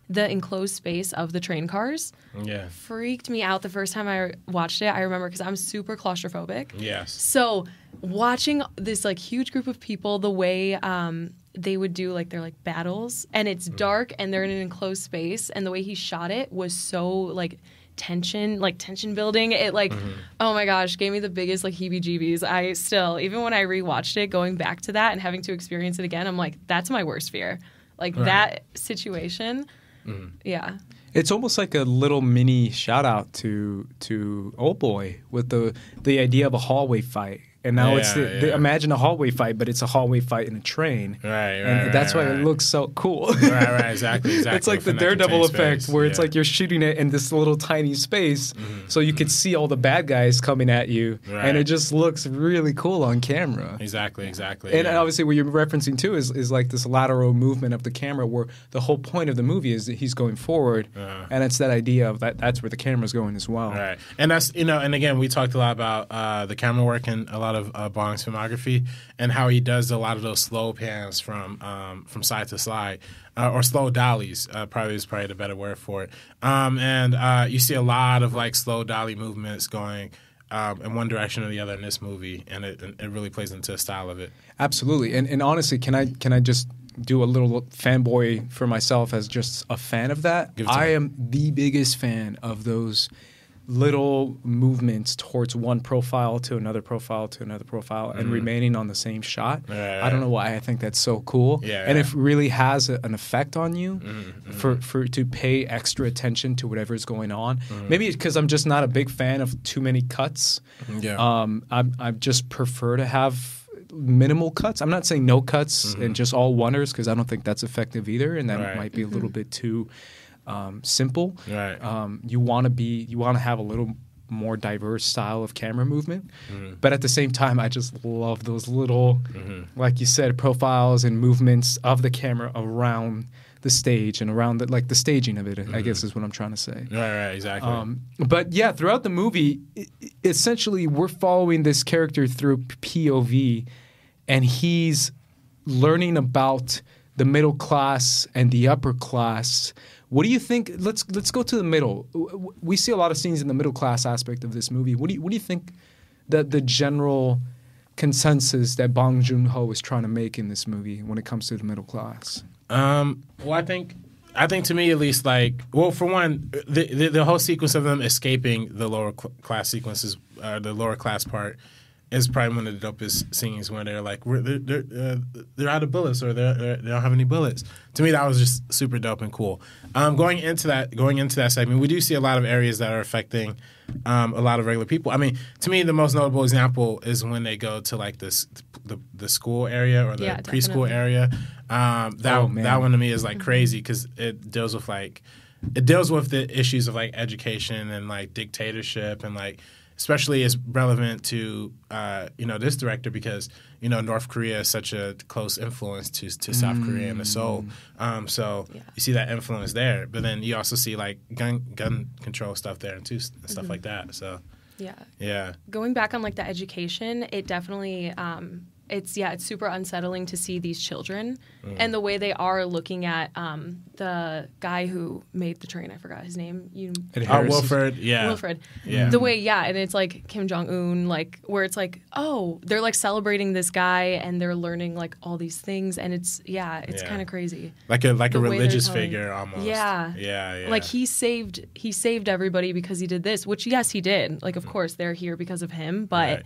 the enclosed space of the train cars Yeah. freaked me out the first time I watched it. I remember because I'm super claustrophobic. Yes. So watching this like huge group of people, the way um, they would do like their like battles, and it's dark and they're in an enclosed space, and the way he shot it was so like tension, like tension building. It like, oh my gosh, gave me the biggest like heebie-jeebies. I still, even when I rewatched it, going back to that and having to experience it again, I'm like, that's my worst fear. Like that situation. Mm. Yeah. It's almost like a little mini shout out to to Old Boy with the the idea of a hallway fight and now it's the, Yeah, the- imagine a hallway fight, but it's a hallway fight in a train. Right, right, and that's right, why right. it looks so cool. right, right, exactly, exactly. it's like the within Daredevil effect, space. where it's like you're shooting it in this little tiny space, so you can see all the bad guys coming at you, Mm-hmm. Right. and it just looks really cool on camera. exactly, exactly. And yeah. obviously, what you're referencing too is, is like this lateral movement of the camera, where the whole point of the movie is that he's going forward, Uh-huh. and it's that idea of that that's where the camera's going as well. Right, and that's you know, and again, we talked a lot about uh, the camera work and a lot of uh, Bong's filmography, and how he does a lot of those slow pans from um, from side to side, uh, or slow dollies. Uh, probably is probably the better word for it. Um, and uh, you see a lot of like slow dolly movements going. Um, in one direction or the other in this movie, and it, it really plays into the style of it. Absolutely. And and honestly, can I can I just do a little fanboy for myself as just a fan of that? Give it to I am the biggest fan of those little movements towards one profile to another profile to another profile and remaining on the same shot. Mm-hmm. I don't know why I think that's so cool. Yeah, and yeah. it really has a, an effect on you Mm-hmm, for for to pay extra attention to whatever is going on. Mm-hmm. Maybe because I'm just not a big fan of too many cuts. Yeah. Um, I I just prefer to have minimal cuts. I'm not saying no cuts and just all wonders because I don't think that's effective either, and that Mm-hmm. Right. might be a little bit too um, simple. Right. Um, you want to be you want to have a little more diverse style of camera movement, Mm-hmm. but at the same time, I just love those little, like you said, profiles and movements of the camera around the stage and around the like the staging of it. I guess is what I'm trying to say. right, right, exactly. Um, but yeah, throughout the movie, i- i- essentially, we're following this character through POV, and he's learning about the middle class and the upper class. What do you think? Let's let's go to the middle. We see a lot of scenes in the middle class aspect of this movie. What do you what do you think that the general consensus that Bong Joon Ho is trying to make in this movie when it comes to the middle class? Um, well, I think, I think to me at least, like, well, for one, the the, the whole sequence of them escaping the lower cl- class sequences, uh, the lower class part, is probably one of the dopest scenes when they're like, we're, they're they're, uh, they're out of bullets or they're, they're, they don't have any bullets. To me, that was just super dope and cool. Um, going into that, going into that segment, we do see a lot of areas that are affecting um, a lot of regular people. I mean, to me, the most notable example is when they go to like this the, the school area or the Yeah, preschool area. Um, that Oh, man. that one to me is like crazy because it deals with like it deals with the issues of like education and like dictatorship and like especially is relevant to uh, you know this director because you know North Korea is such a close influence to to South Korea and the Seoul. Um, so Yeah. you see that influence there, but then you also see like gun gun control stuff there and too and stuff like that. So Yeah. yeah, Going back on like the education, it definitely um, it's yeah, it's super unsettling to see these children Mm. and the way they are looking at um, the guy who made the train. I forgot his name. You Ed uh, Wilford, yeah, Wilford. Yeah. The way, yeah, and it's like Kim Jong Un, like where it's like, oh, they're like celebrating this guy and they're learning like all these things, and it's yeah, it's Yeah. kind of crazy. like a like a The way they're religious telling- figure almost. Yeah. yeah, yeah. Like he saved he saved everybody because he did this, which yes, he did. Like of course they're here because of him, but Right.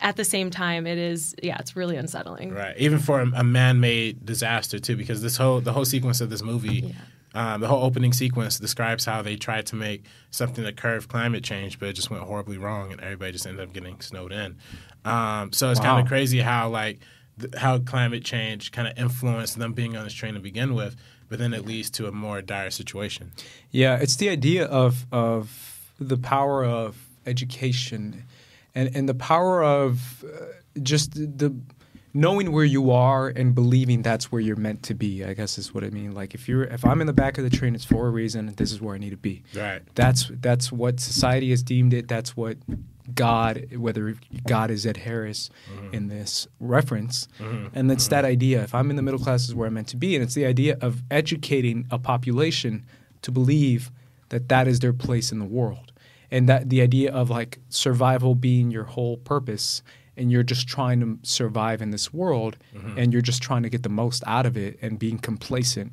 At the same time, it is yeah, it's really unsettling. Right, even for a, a man-made disaster too, because this whole the whole sequence of this movie, um, the whole opening sequence describes how they tried to make something that curved climate change, but it just went horribly wrong, and everybody just ended up getting snowed in. Um, so it's kind of crazy how like th- how climate change kind of influenced them being on this train to begin with, but then it leads to a more dire situation. Yeah, it's the idea of of the power of education, and and the power of uh, just the knowing where you are and believing that's where you're meant to be. I guess is what I mean. Like if you're if I'm in the back of the train, it's for a reason. This is where I need to be. Right. That's that's what society has deemed it. That's what God, whether God is Ed Harris mm-hmm. in this reference, mm-hmm. and it's that mm-hmm. idea. If I'm in the middle class, is where I'm meant to be, and it's the idea of educating a population to believe that that is their place in the world, and that the idea of like survival being your whole purpose, and you're just trying to survive in this world, and you're just trying to get the most out of it, and being complacent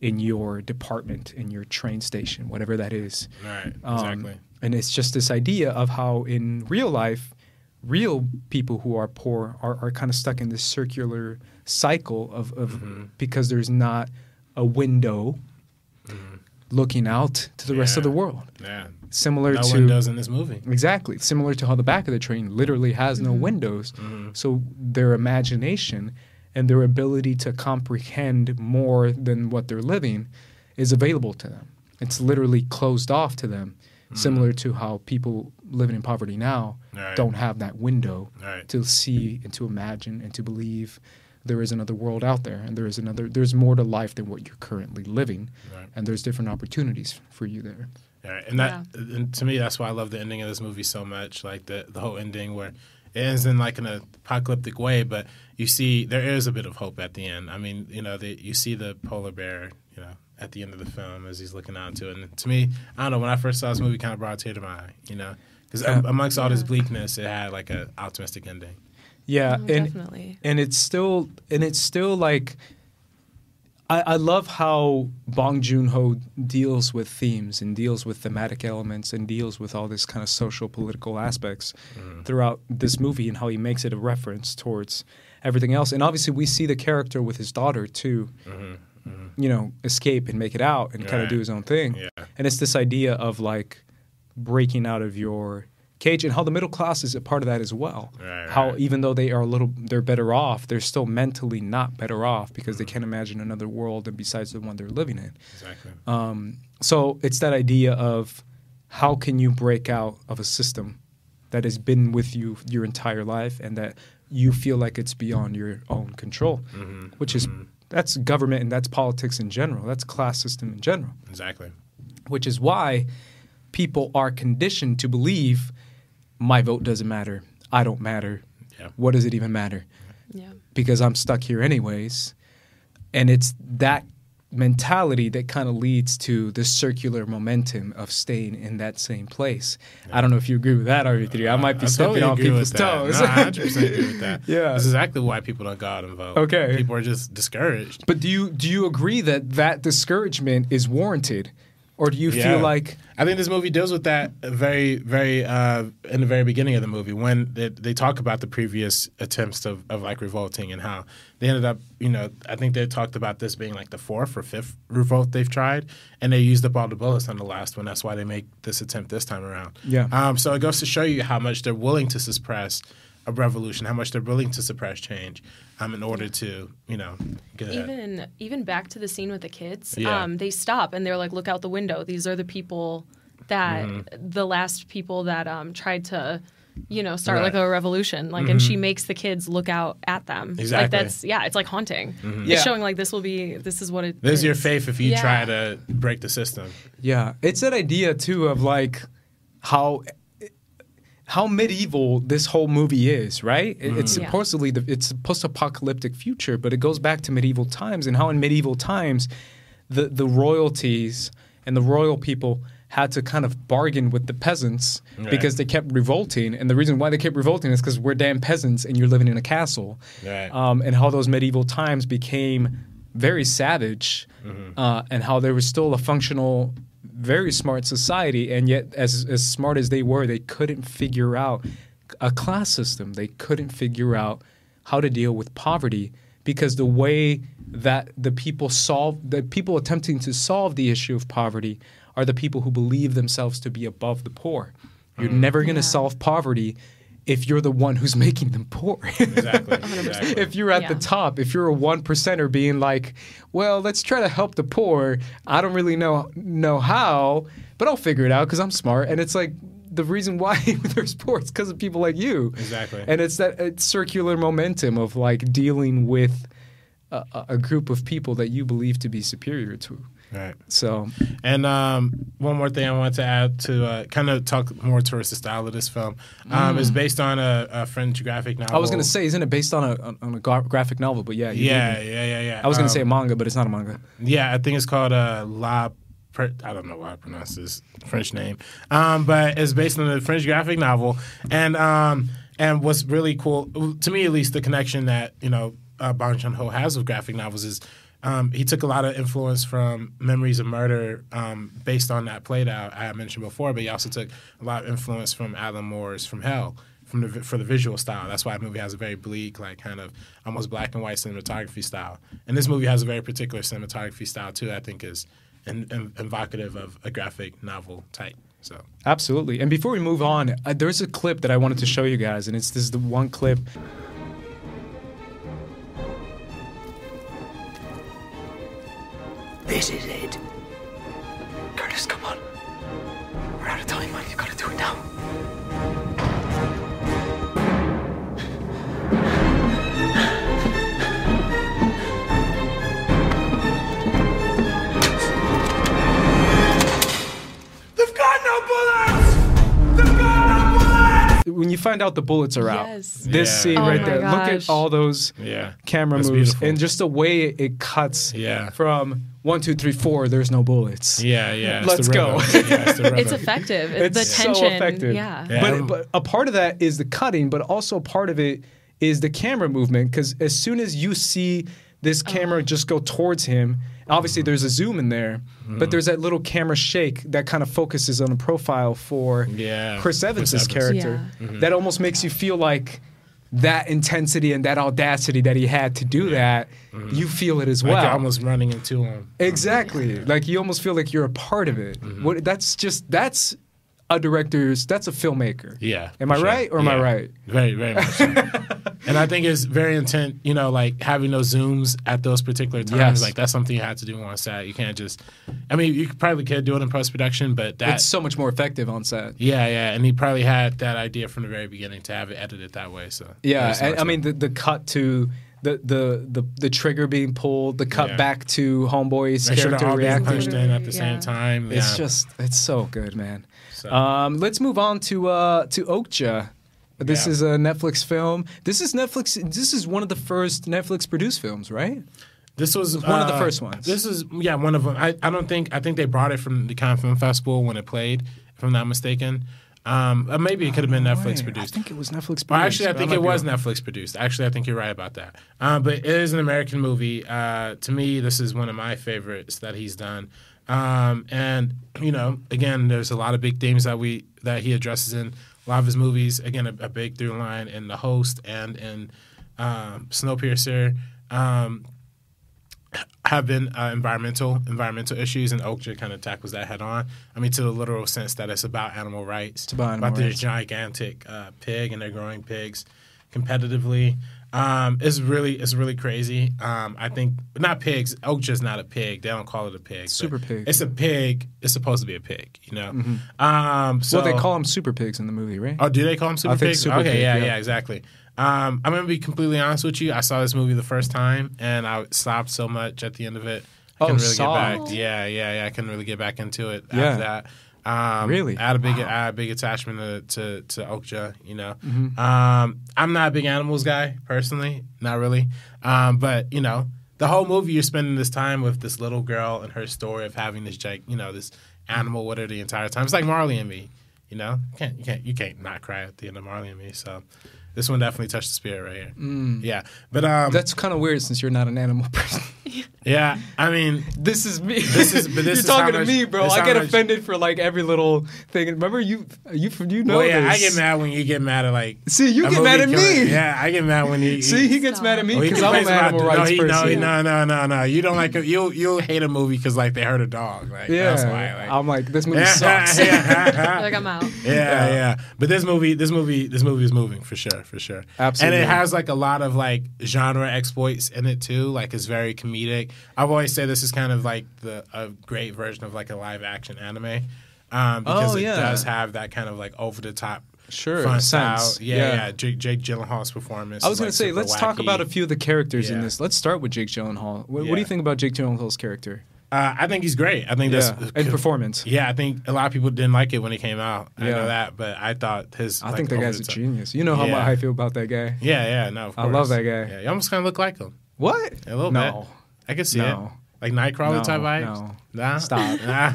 in your department, in your train station, whatever that is. Right. Um, Exactly. and it's just this idea of how in real life, real people who are poor are, are kind of stuck in this circular cycle of, of Mm-hmm. because there's not a window looking out to the rest of the world. Yeah. Similar No to one does in this movie. Exactly. Similar to how the back of the train literally has no mm-hmm. windows. Mm-hmm. So their imagination and their ability to comprehend more than what they're living is available to them. It's literally closed off to them, mm-hmm. similar to how people living in poverty now Right. don't have that window Right. to see and to imagine and to believe there is another world out there and there is another there's more to life than what you're currently living Right. and there's different opportunities for you there. Yeah, and that and to me that's why I love the ending of this movie so much. Like the the whole ending where it ends in like an apocalyptic way, but you see there is a bit of hope at the end. I mean, you know, the, you see the polar bear, you know, at the end of the film as he's looking out to it. And to me, I don't know. When I first saw this movie, kind of brought a tear to my eye. You know, because Yeah. amongst all this bleakness, it had like an optimistic ending. Yeah, Oh, and definitely. and it's still and it's still like I, I love how Bong Joon Ho deals with themes and deals with thematic elements and deals with all this kind of social political aspects mm-hmm. throughout this movie and how he makes it a reference towards everything else. And obviously, we see the character with his daughter too. Mm-hmm. You know, escape and make it out and kind of do his own thing. Yeah. And it's this idea of like breaking out of your cage and how the middle class is a part of that as well. Right, how right. even though they are a little they're better off, they're still mentally not better off because they can't imagine another world and besides the one they're living in. Exactly. Um, so it's that idea of how can you break out of a system that has been with you your entire life and that you feel like it's beyond your own control, Mm-hmm. which is that's government and that's politics in general. That's class system in general Exactly. which is why people are conditioned to believe my vote doesn't matter. I don't matter. Yeah. What does it even matter? Yeah. Because I'm stuck here anyways. And it's that mentality that kind of leads to the circular momentum of staying in that same place. I don't know if you agree with that, RV3. I might be I stepping totally on agree people's with that. toes. No, I 100% agree with that. Yeah. That's exactly why people don't go out and vote. Okay. People are just discouraged. but do you do you agree that that discouragement is warranted? Or do you Yeah. feel like I think this movie deals with that very, very uh, in the very beginning of the movie when they, they talk about the previous attempts of, of like revolting and how they ended up, you know, I think they talked about this being like the fourth or fifth revolt they've tried, and they used up all the bullets on the last one. That's why they make this attempt this time around. Yeah. Um, so it goes to show you how much they're willing to suppress a revolution, how much they're willing to suppress change, um, in order to, you know, get ahead. even even back to the scene with the kids Yeah. um, they stop and they're like look out the window these are the people that Mm-hmm. the last people that um, tried to you know start Right. Mm-hmm. like a revolution like and she makes the kids look out at them exactly like that's yeah it's like haunting Yeah. it's showing like this will be this is what it There's your faith if you Yeah. try to break the system. Yeah, it's that idea too of like how how medieval this whole movie is, right? It- It's Yeah. supposedly the, it's a post-apocalyptic future, but it goes back to medieval times and how in medieval times the the royalties and the royal people had to kind of bargain with the peasants Right. because they kept revolting, and the reason why they kept revolting is because we're damn peasants and you're living in a castle, Right. um, and how those medieval times became very savage, uh, and how there was still a functional, very smart society, and yet as as smart as they were, they couldn't figure out a class system. They couldn't figure out how to deal with poverty because the way that the people solve the people attempting to solve the issue of poverty are the people who believe themselves to be above the poor. You're mm. never going to Yeah. solve poverty if you're the one who's making them poor. Exactly. exactly. if you're at the top, if you're a one percenter being like, well, let's try to help the poor. I don't really know know how, but I'll figure it out because I'm smart. And it's like the reason why there's poor is because of people like you. Exactly. And it's that it's circular momentum of like dealing with a, a- a group of people that you believe to be superior to. Right. So And um, one more thing I wanted to add to uh, kind of talk more towards the style of this film um, is based on a, a French graphic novel. Mm. I was gonna say, isn't it based on a on- a graphic novel? But yeah, Yeah, yeah, yeah, yeah. I was gonna Um, say a manga, but it's not a manga. Yeah, I think it's called uh, La. I don't know why I pronounce this French name, um, but it's based on a French graphic novel, and um, and what's really cool to me, at least, the connection that you know uh, Bong Joon Ho has with graphic novels is um, he took a lot of influence from Memories of Murder, um, based on that play that I had mentioned before, but he also took a lot of influence from Alan Moore's From Hell. From the, for the visual style, that's why the movie has a very bleak, like kind of almost black and white cinematography style. And this movie has a very particular cinematography style too. I think is and, and evocative of a graphic novel type. So Absolutely. And before we move on, uh, there's a clip that I wanted to show you guys, and it's this is the one clip. Find out the bullets are out, Yes. this Yeah. scene Oh right my there. Look at all those yeah, camera That's moves beautiful. and just the way it cuts Yeah. from one, two, three, four. There's no bullets. yeah, yeah. it's Let's go. Yeah, it's, It's effective. It's the so effective. Yeah. Yeah. But, but a part of that is the cutting, but also part of it is the camera movement. Because as soon as you see this Oh. camera just go towards him, obviously there's a zoom in there, Mm-hmm. but there's that little camera shake that kind of focuses on a profile for Yeah, Chris Evans' Chris Evans. character. Yeah. That almost makes you feel like that intensity and that audacity that he had to do that, you feel it as well. you're almost running into him. Exactly. Like you almost feel like you're a part of it. Mm-hmm. What that's just that's a director's that's a filmmaker. Yeah. Am I sure. right or am I Yeah. right? Very, very much. so. and I think it's very intent, you know, like having those zooms at those particular times. Yes. Like that's something you have to do on set. You can't just I mean, you probably could do it in post production, but that's so much more effective on set. Yeah, yeah. And he probably had that idea from the very beginning to have it edited that way. So Yeah, makes and. I mean the, the cut to the, the the the trigger being pulled, the cut Yeah. back to Homeboy's make character they're all being reacting. punched in at the Yeah. same time. It's Yeah. just it's so good, man. So- Um, let's move on to uh, to Okja. This Yeah. is a Netflix film. This is Netflix. This is one of the first Netflix produced films, right? This was one of the uh, first ones. This is yeah, one of them. I, I don't think I think they brought it from the Cannes Film Festival when it played, if I'm not mistaken. Um, uh, maybe it could have been Netflix Wait, produced. I think it was Netflix produced. Well, actually, I think it was wrong. Netflix produced. Actually, I think you're right about that. Uh, but it is an American movie. Uh, to me, this is one of my favorites that he's done. Um, and you know, again, there's a lot of big themes that we that he addresses in a lot of his movies. Again, a, a big through line in The Host and in um, Snowpiercer. Um, have been uh, environmental environmental issues, and Okja kind of tackles that head on. I mean, to the literal sense that it's about animal rights. It's about animal this gigantic uh, pig, and they're growing pigs competitively. Um, it's really it's really crazy. Um, I think not pigs. Okja's not a pig. They don't call it a pig. Super pig. It's a pig. It's supposed to be a pig. You know. Um, so well, they call them super pigs in the movie, right? Oh, do they call them super I think super okay, pig, yeah, yeah. yeah, exactly. Um, I'm gonna be completely honest with you. I saw this movie the first time, and I stopped so much at the end of it. I Oh, couldn't really Saw. get back. Yeah, yeah, yeah. I couldn't really get back into it Yeah. after that. Um, Really? I had a big, I had a big attachment to to, to Okja. You know, Mm-hmm. um, I'm not a big animals guy personally, not really. Um, but you know, the whole movie you're spending this time with this little girl and her story of having this, you know, this animal with her the entire time. It's like Marley and Me. You know, you can't you can't you can't not cry at the end of Marley and Me. So this one definitely touched the spirit right here. Yeah, but um, Mm. That's kind of weird since you're not an animal person. yeah. I mean, this is me. This is- but this you're is talking how to much- me, bro. I how get much- offended for like every little thing. Remember you, you, you know well, yeah, I get mad when you get mad at like. See, you get mad at killing- me. Yeah, I get mad when you. See, he gets Stop. mad at me Well, because I'm an complains about- animal rights no, he, person. No, no, no, no, no. You don't like a, you you hate a movie because like they hurt a dog. Like yeah, that's why. Like, I'm like, this movie yeah, sucks. yeah, like I'm out. yeah, yeah. But this movie, this movie, this movie is moving for sure, for sure. Absolutely. And it has like a lot of like genre exploits in it too. Like it's very comedic. I've always said this is kind of like the a great version of like a live action anime. Um, because Oh, it does have that kind of like over the top Sure, fun sense. style. Yeah, Yeah. yeah. Jake, Jake Gyllenhaal's performance. I was gonna say, let's talk about a few of the characters in this. Let's start with Jake Gyllenhaal. What, what do you think about Jake Gyllenhaal's character? Uh, I think he's great. I think Yeah, that's and performance. Yeah, I think a lot of people didn't like it when it came out. I Yeah. know that, but I thought his. I like, think that over guy's a the genius. You know how Yeah. much I feel about that guy. Yeah, yeah, no, of I love that guy. Yeah, you almost kind of look like him. What? A little no. bit. I could see No. it. Like Nightcrawler No, type vibes. no. Nah? Stop. Stop.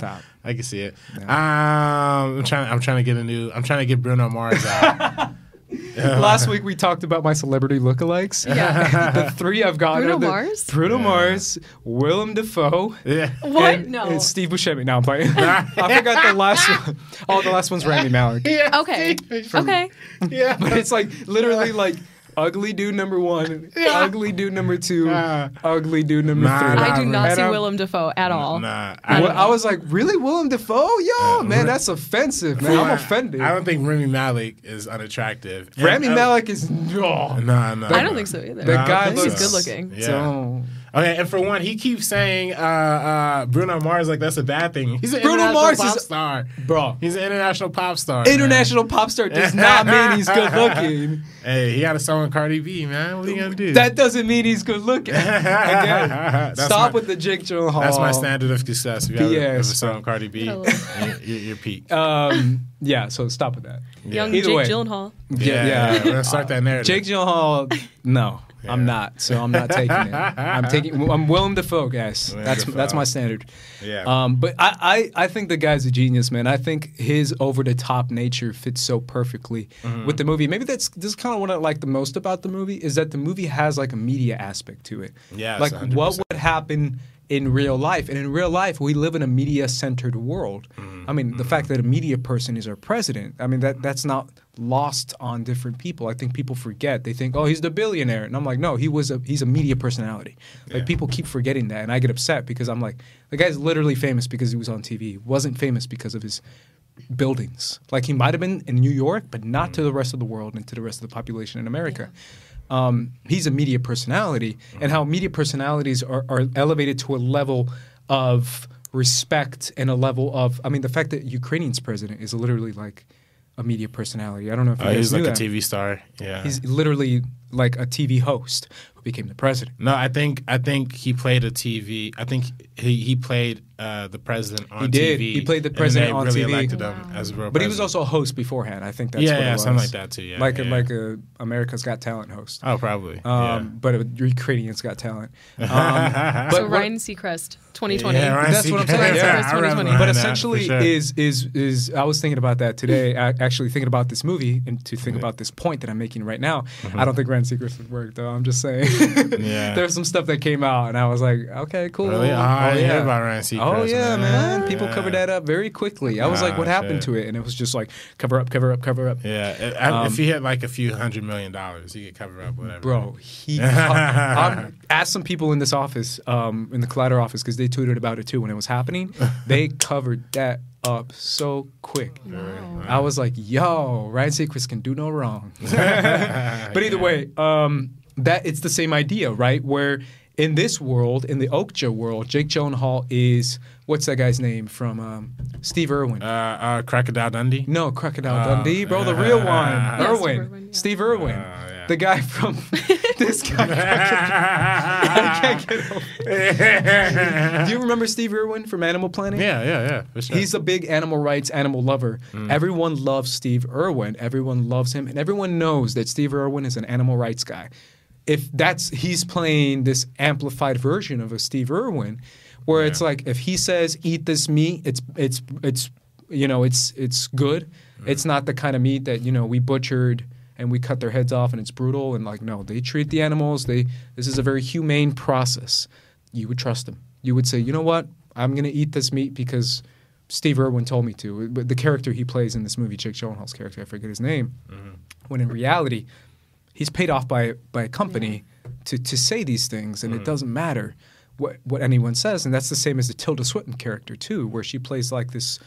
Stop. I can see it. Um, I'm trying. I'm trying to get a new. I'm trying to get Bruno Mars out. Last week we talked about my celebrity lookalikes. Yeah. the three I've gotten Bruno are the- Mars? Bruno Mars, Willem Dafoe, yeah. What? and, no. and Steve Buscemi. Now I'm playing. I forgot the last one. Oh, the last one's Rami Malek. Yeah. okay. okay. Yeah. But it's like literally like ugly dude number one, ugly dude number two, Uh, ugly dude number nah, three. nah, I do not And see I'm- Willem Dafoe at all. Nah, I, I, I was like, really, Willem Dafoe? Yo, Uh, man, that's offensive, man. I'm offended. I don't think Rami Malek is unattractive. And- Rami Malek is no. Nah, nah. I don't think so either. The Nah, I guy don't He's looks good looking. Yeah. So, Okay, and for one, he keeps saying uh, uh, Bruno Mars like that's a bad thing. He's an Bruno international Mars pop is- star. bro, He's an international pop star. International man. international pop star does not mean he's good looking. Hey, he got a song with Cardi B, man. What are you gonna do? That doesn't mean he's good looking. Again, stop my- with the Jake Gyllenhaal. That's my standard of success. If you have, a- have a song with Cardi B, Hello. you're, you're, you're peak. Um, yeah, so stop with that. Young Either Jake way. Gyllenhaal. Yeah, yeah. We're gonna start that narrative. Jake Gyllenhaal, no, I'm not. So I'm not taking it. I'm taking. I'm Dafoe, guys. Willem That's that's my standard. Yeah. Um, but I, I I think the guy's a genius, man. I think his over the top nature fits so perfectly Mm-hmm. with the movie. Maybe that's this is kind of what I like the most about the movie is that the movie has like a media aspect to it. Yes, like what 100%. would happen in real life, and in real life, we live in a media centered world. Mm-hmm. I mean, the fact that a media person is our president, I mean that that's not lost on different people. I think people forget. They think, oh, he's the billionaire, and I'm like, no, he was a he's a media personality. Like people keep forgetting that, and I get upset because I'm like, the guy's literally famous because he was on TV. He wasn't famous because of his buildings. Like he might have been in New York, but not to the rest of the world and to the rest of the population in America. Um, he's a media personality, and how media personalities are, are elevated to a level of respect and a level of. I mean, the fact that Ukrainian's president is literally like a media personality. I don't know if you Uh, he's like that. a TV star. Yeah. He's literally like a TV host who became the president. no, I think I think he played a TV. I think he he played uh, the president on He did. TV. He played the and president they on really TV. elected him Wow. as a real But he was also a host beforehand. I think that's Yeah, what yeah, it was. something like that too, yeah, like a, yeah. like a America's Got Talent host. Oh, probably. Um, but a Ukrainians got talent. Um, but so Ryan Seacrest, 2020. Yeah, Ryan That's what I'm Seacrest. saying. Yeah. I remember But behind that, essentially sure. is is is I was thinking about that today. Actually thinking about this movie and to think about this point that I'm making right now. I don't think Ryan Seacrest would work though. I'm just saying. Mm-hmm. Yeah. There's some stuff that came out and I was like, okay, cool. Really? Oh, I didn't hear about Ryan Seacrest, Oh yeah, man. man. People Yeah. covered that up very quickly. I was like, Ah, what happened shit. to it? And it was just like cover up, cover up, cover up. Yeah, if- I- Um, if he had like a few hundred million dollars, he could cover up whatever. Bro, he co- I'm, asked some people in this office, um, in the Collider office, because they tweeted about it too when it was happening. They covered that up so quick. Wow. I was like, yo, Ryan Seacrest can do no wrong. but either way, um, that it's the same idea, right? Where in this world, in the Okja world, Jake Gyllenhaal is what's that guy's name from um, Steve Irwin? Uh, uh, Crocodile Dundee. no, Crocodile Uh, Dundee, bro, the real one, Yeah, Irwin, Irwin, yeah. Steve Irwin, Oh, yeah. the guy from this guy. I can't get over. Do you remember Steve Irwin from Animal Planet? yeah, yeah, yeah. For sure. He's a big animal rights, animal lover. Mm. Everyone loves Steve Irwin. Everyone loves him, and everyone knows that Steve Irwin is an animal rights guy. If that's he's playing this amplified version of a Steve Irwin, where it's like if he says eat this meat, it's it's it's you know it's it's good. Mm. It's not the kind of meat that you know we butchered and we cut their heads off and it's brutal and like no, they treat the animals. They this is a very humane process. You would trust them. You would say, you know what, I'm gonna eat this meat because Steve Irwin told me to. But the character he plays in this movie, Jake Gyllenhaal's character, I forget his name. When in reality, he's paid off by by a company to to say these things, and it doesn't matter what what anyone says. And that's the same as the Tilda Swinton character too, where she plays like this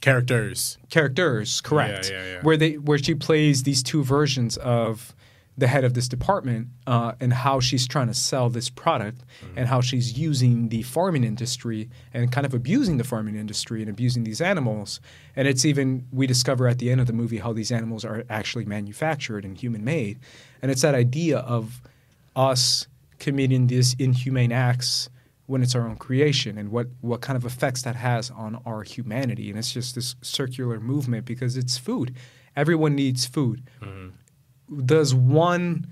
characters. characters, correct? Yeah, yeah, yeah. Where they where she plays these two versions of the head of this department uh, and how she's trying to sell this product Mm-hmm. and how she's using the farming industry and kind of abusing the farming industry and abusing these animals. And it's even we discover at the end of the movie how these animals are actually manufactured and human made. And it's that idea of us committing these inhumane acts when it's our own creation and what, what kind of effects that has on our humanity. And it's just this circular movement because it's food. Everyone needs food. Mm-hmm. Does one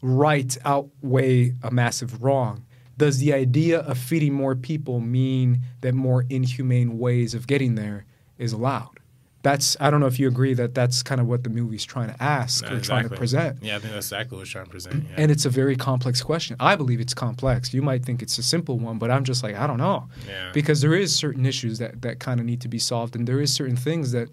right outweigh a massive wrong? Does the idea of feeding more people mean that more inhumane ways of getting there is allowed? That's I don't know if you agree that that's kind of what the movie's trying to ask Yeah, or trying to present. Yeah, I think that's exactly what it's trying to present. Yeah. And it's a very complex question. I believe it's complex. You might think it's a simple one, but I'm just like, I don't know. Yeah. Because there is certain issues that, that kind of need to be solved and there is certain things that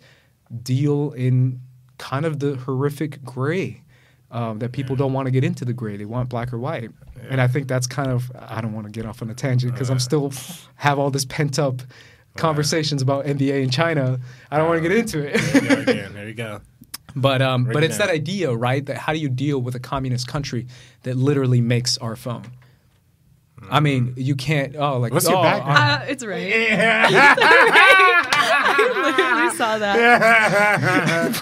deal in kind of the horrific gray Um, that people don't want to get into the gray; they want black or white, and I think that's kind of. I don't want to get off on a tangent because I'm still have all this pent up conversations about NBA in China. I don't want to get into it. There you go again. There you go. But um, Break but it it's down. that idea, right? That how do you deal with a communist country that literally makes our phone? I mean, you can't. Oh, like What's your oh, background? Uh, it's right. I literally saw that.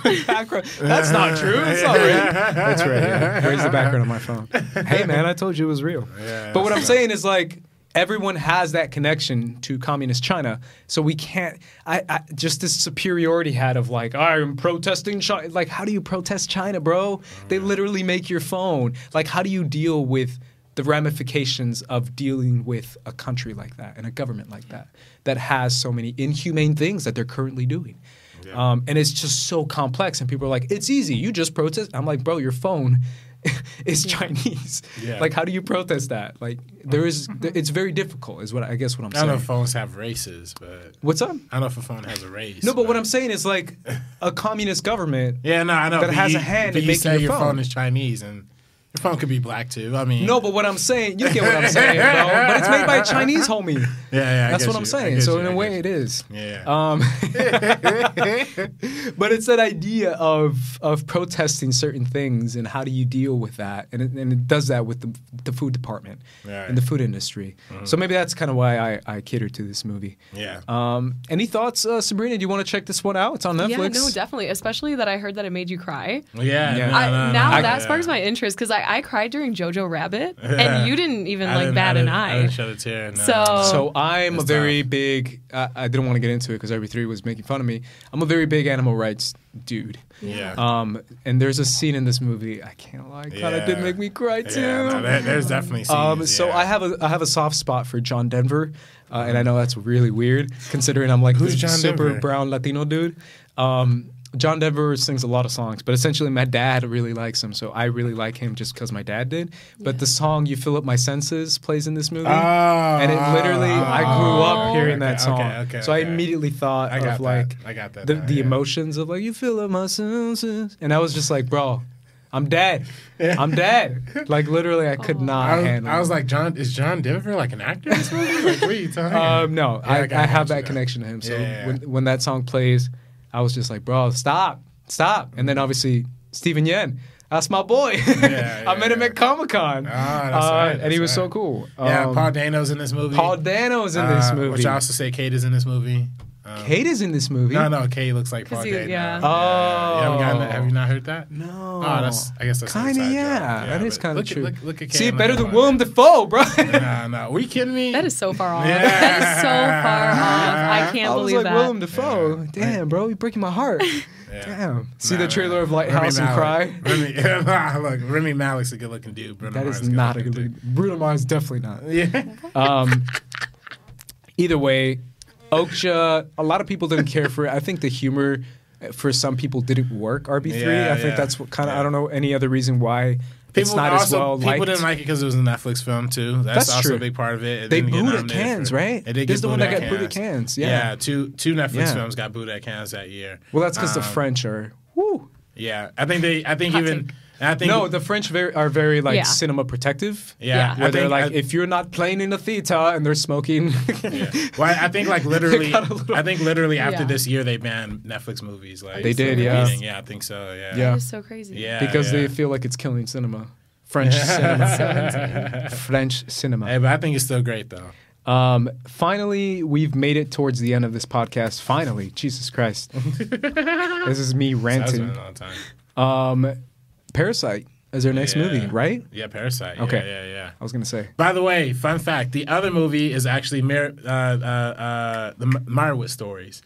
background. That's not true. That's not right. That's right. Yeah. Where's the background on my phone? Hey, man, I told you it was real. Yeah, but what I'm that's saying is like. Everyone has that connection to communist China, so we can't. I, I just this superiority hat of like I'm protesting China. Like, how do you protest China, bro? They literally make your phone. Like, how do you deal with the ramifications of dealing with a country like that and a government like that that has so many inhumane things that they're currently doing. Um, and it's just so complex. And people are like, it's easy. You just protest. I'm like, bro, your phone is Chinese. Yeah. Like, how do you protest that? Like, there is, it's very difficult, is what I guess what I'm saying. I don't know if phones have races, but What's up? I don't know if a phone has a race. No, but what I'm saying is like a communist government. yeah, no, I know that but has you, a hand but in you making say your your phone. phone is Chinese, and your phone could be black too. I mean, No, but what I'm saying, you get what I'm saying, bro. But it's made by a Chinese homie. yeah, yeah, I That's get what I'm saying. So you, in a way, you. it is. yeah. Um, but it's that idea of of protesting certain things and how do you deal with that, and it, and it does that with the, the food department Right. and the food industry. So maybe that's kind of why I, I cater to this movie. yeah. Um, any thoughts, uh, Sabrina? Do you want to check this one out? It's on Netflix. Yeah, no, definitely. Especially that I heard that it made you cry. yeah, Yeah. no, I, no, no, now no, that yeah. sparks my interest because I, I cried during Jojo Rabbit Yeah. and you didn't even I like didn't- bat I an didn't- I eye. didn't shed a tear. No. So- So I'm a very tough. big. I I didn't want to get into it because every three was making fun of me. I'm a very big animal rights dude. yeah. Um, and there's a scene in this movie. I can't lie, kind of did make me cry too. yeah, no, there, there's definitely scenes. Um, so yeah. I have a I have a soft spot for John Denver, uh, and I know that's really weird considering I'm like Who's John super Denver? brown Latino dude. Um, John Denver sings a lot of songs, but essentially my dad really likes him, so I really like him just because my dad did. But the song "You Fill Up My Senses" plays in this movie, Oh, and it literally I grew up Oh. hearing that song, okay, okay, so I immediately thought I got of that. like I got that the, now, the yeah. emotions of like you fill up my senses, and I was just like, bro, I'm dead, I'm dead. Like literally, I could not I was, handle. I was like, John, is John Denver like an actor in this movie? Like, what are you talking? Um, no, Yeah, I, got I have that you. connection to him. So Yeah, yeah, when when that song plays, I was just like, bro, stop, stop. And then obviously Steven Yeun, that's my boy. yeah, I met him yeah. at Comic Con, Ah, that's right, and he was so right. cool. yeah, Um, Paul Dano's in this movie. Paul Dano's in this Uh, movie. Which I also say Kate is in this movie. Um, Kate is in this movie. No, no, Kate looks like Paul he- Dano. yeah. Oh. You haven't gotten that? Have you not heard that? No, Oh, that's. I guess that's kind of inside yeah. That is kind of look at- true. Look, look at Kate. See, better than at Willem Dafoe, bro. Nah, nah. Are you kidding me? That is so far off. Yeah. That is so far off. I can't I was believe like that. Willem Dafoe. Yeah. Damn, bro, you're breaking my heart. Yeah. Damn. See Nah, the trailer nah. of Lighthouse Rami and cry. Malek. Rami, nah, look, Rami Malek's a good looking dude. Bruno That Mars is not a good dude. looking. Bruno Mars definitely not. Yeah. Um, either way, Okja. A lot of people didn't care for it. I think the humor uh, for some people didn't work. RB three. Yeah, I think yeah. that's what kind of. Yeah. I don't know any other reason why it's People not also as well people liked. didn't like it because it was a Netflix film too. That's, That's also true. a big part of it. It they booed at Cannes, right? It did This is the one that at got booed at Cannes. Yeah. yeah. Two two Netflix films got booed at Cannes that year. Well, that's because the Um, French are. Woo. Yeah, I think they. I think Hot even. take. I think No, the French very, are very like Yeah. cinema protective. yeah. Yeah. I Where they're like, I, if you're not playing in the theater and they're smoking, yeah. Well, I think like literally. little- I think literally after Yeah. this year they banned Netflix movies. Like They did, yeah. repeating. Yeah, I think so. Yeah. Yeah. That is so crazy. Yeah. because yeah. they feel like it's killing cinema, French cinema, So. French cinema. Hey, but I think it's still great though. Um, finally, we've made it towards the end of this podcast. Finally, Jesus Christ, this is me That's been ranting. a long time. Um, Parasite is their next Yeah. movie, right? Yeah, Parasite. Okay. Yeah, yeah, yeah. I was gonna say. By the way, fun fact: the other movie is actually Mer- uh, uh, uh, the M- Meyerowitz stories.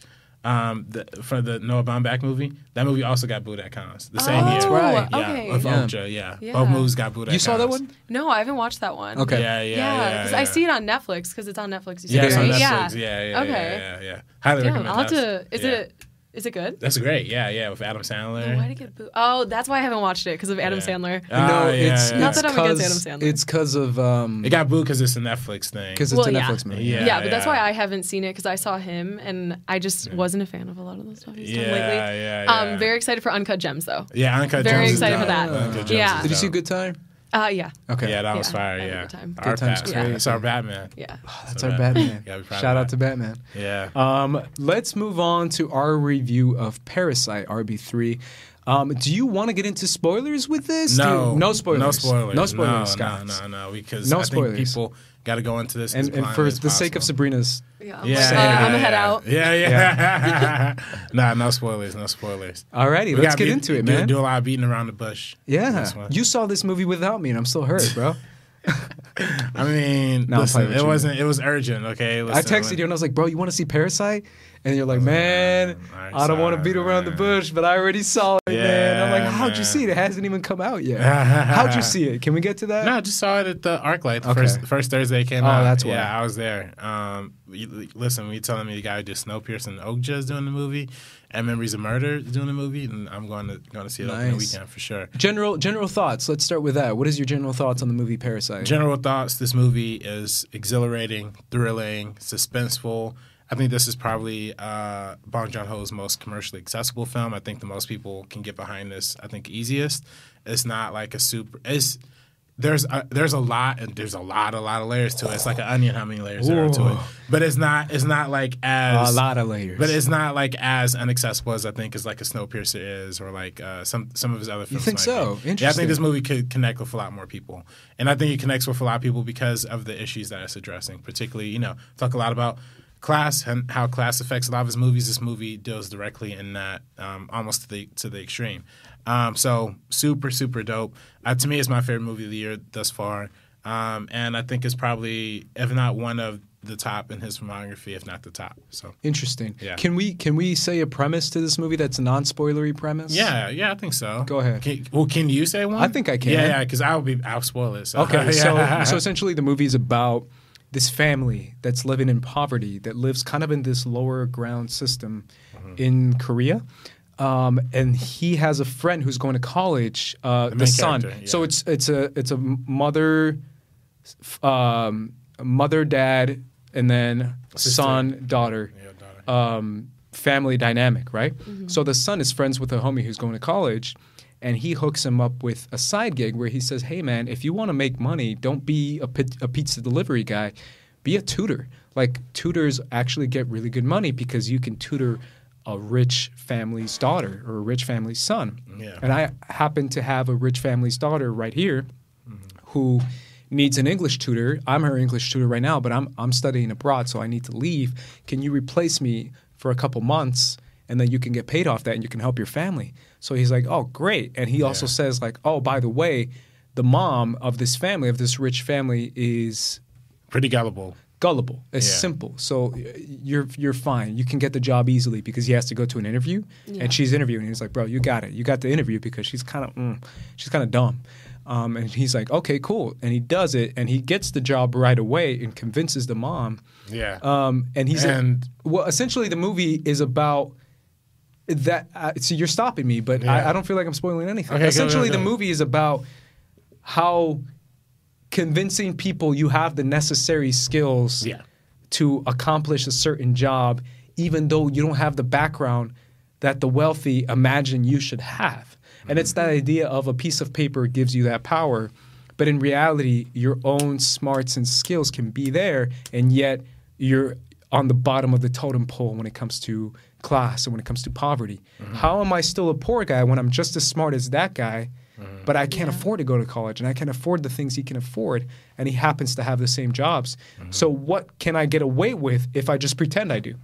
Um, the, for the Noah Baumbach movie, that movie also got booed at Cannes the same Oh, year. That's right. Yeah, Okay. with Yeah. Okja, yeah. Yeah. Both movies got booed at You saw that one? No, I haven't watched that one. Okay. Yeah, yeah, Yeah, yeah. because yeah, I see it on Netflix because it's on Netflix. You Yeah, said, it's on? Netflix. Yeah. Yeah, yeah, Okay. yeah, yeah, yeah. Highly Damn, recommend I'll have to. Is Yeah. it Is it good? That's great. Yeah, yeah, with Adam Sandler. Why did it get booed? Oh, that's why I haven't watched it because of Adam Yeah. Sandler. Ah, no, it's, yeah. Not it's that I'm against Adam Sandler. It's because of um, It got booed because it's a Netflix thing. because it's Well, a yeah. Netflix movie. Yeah. Yeah, but that's why. I haven't seen it because I saw him and I just wasn't a fan of a lot of the stuff he's done Yeah, lately. yeah, yeah. Um, very excited for Uncut Gems though. yeah, Uncut very Gems is excited for dope. that. Uncut Gems Yeah. is Did you see. Good Time? Uh, yeah, Okay. Yeah, that was Yeah, fire. I had a Yeah, good time. Our time's Bat- great. That's our Batman. yeah. That's So our bad. Batman. Gotta be of Shout out to Batman. Yeah. Um, let's move on to our review of Parasite RB3. Um, do you want to get into spoilers with this? No, you- no spoilers. No spoilers. No spoilers, No, Scott. no, no, no. Because No I spoilers. think people got to go into this as And, and for as the sake of. Sabrina's, Yeah, I'm, Yeah, like, uh, yeah, I'm gonna head yeah. out. Yeah, yeah. nah, no spoilers. No spoilers. alrighty, We let's get be- into it, do, man. Do a lot of beating around the bush. yeah, you saw this movie without me, and I'm still hurt, bro. I mean, No, listen, it wasn't. It was urgent. Okay. I texted when- you and I was like, bro, you want to see Parasite? And you're like, man, alright, I don't want to beat around the bush, but I already saw it, man. I'm like, how'd you see it? It hasn't even come out yet. how'd you see it? Can we get to that? No, I just saw it at the ArcLight. The Okay. first first Thursday it came Oh, out. that's why. yeah, I was there. Um, you, listen, when you telling me the guy who did Snowpiercer and Okja is doing the movie, and Memories of Murder is doing the movie, and I'm going to going to see it open the weekend for sure. General general thoughts. Let's start with that. What is your general thoughts on the movie Parasite? General thoughts: This movie is exhilarating, thrilling, suspenseful. I think this is probably uh, Bong Joon Ho's most commercially accessible film. I think the most people can get behind this. I think easiest. It's not like a super. It's there's a, there's a lot and there's a lot a lot of layers to it. It's like an onion. How many layers there are to it? But it's not it's not like as a lot of layers. But it's not like as inaccessible as I think as like a Snowpiercer is, or like uh, some some of his other films. think might so? be. Yeah, I think this movie could connect with a lot more people, and I think it connects with a lot of people because of the issues that it's addressing. Particularly, you know, talk a lot about class and how class affects a lot of his movies. This movie deals directly in that, um, almost to the to the extreme. Um, so super super dope. Uh, to me, it's my favorite movie of the year thus far, um, and I think it's probably if not one of the top in his filmography, if not the top. So. Interesting. Yeah. Can we can we say a premise to this movie that's a non-spoilery premise? Yeah, yeah, I think so. Go ahead. Can, well, can you say one? I think I can. Yeah, yeah, because I'll be I'll spoil it. So. Okay, so Yeah. so essentially the movie is about this family that's living in poverty that lives kind of in this lower ground system Mm-hmm. in Korea. Um, and he has a friend who's going to college, uh, the, main son. character, So it's it's a it's a mother, um, mother, dad, and then Sister. son, daughter Yeah, daughter. um, family dynamic, right? So the son is friends with a homie who's going to college, and he hooks him up with a side gig where he says, "Hey, man, if you want to make money, don't be a, pizza delivery guy, be a tutor. Like tutors actually get really good money because you can tutor." A rich family's daughter or a rich family's son. Yeah. And I happen to have a rich family's daughter right here mm-hmm. who needs an English tutor. I'm her English tutor right now, but I'm I'm studying abroad, so I need to leave. Can you replace me for a couple months and then you can get paid off that and you can help your family? So he's like, "Oh, great." And he also says like, "Oh, by the way, the mom of this family, of this rich family is Pretty gullible. gullible. It's Yeah. simple. So you're you're fine. You can get the job easily because he has to go to an interview, Yeah. and she's interviewing. He's like, "Bro, you got it. You got the interview because she's kind of mm, she's kind of dumb." Um, and he's like, "Okay, cool." And he does it, and he gets the job right away, and convinces the mom. Yeah. Um, and he's And- well, essentially, the movie is about that. Uh, see, you're stopping me, but I, Yeah. I don't feel like I'm spoiling anything. Okay, go, essentially, go, the movie is about how convincing people you have the necessary skills Yeah. to accomplish a certain job, even though you don't have the background that the wealthy imagine you should have. And it's that idea of a piece of paper gives you that power, but in reality, your own smarts and skills can be there, and yet you're on the bottom of the totem pole when it comes to class and when it comes to poverty. How am I still a poor guy when I'm just as smart as that guy? But I can't Yeah. afford to go to college and I can't afford the things he can afford and he happens to have the same jobs. So what can I get away with if I just pretend I do?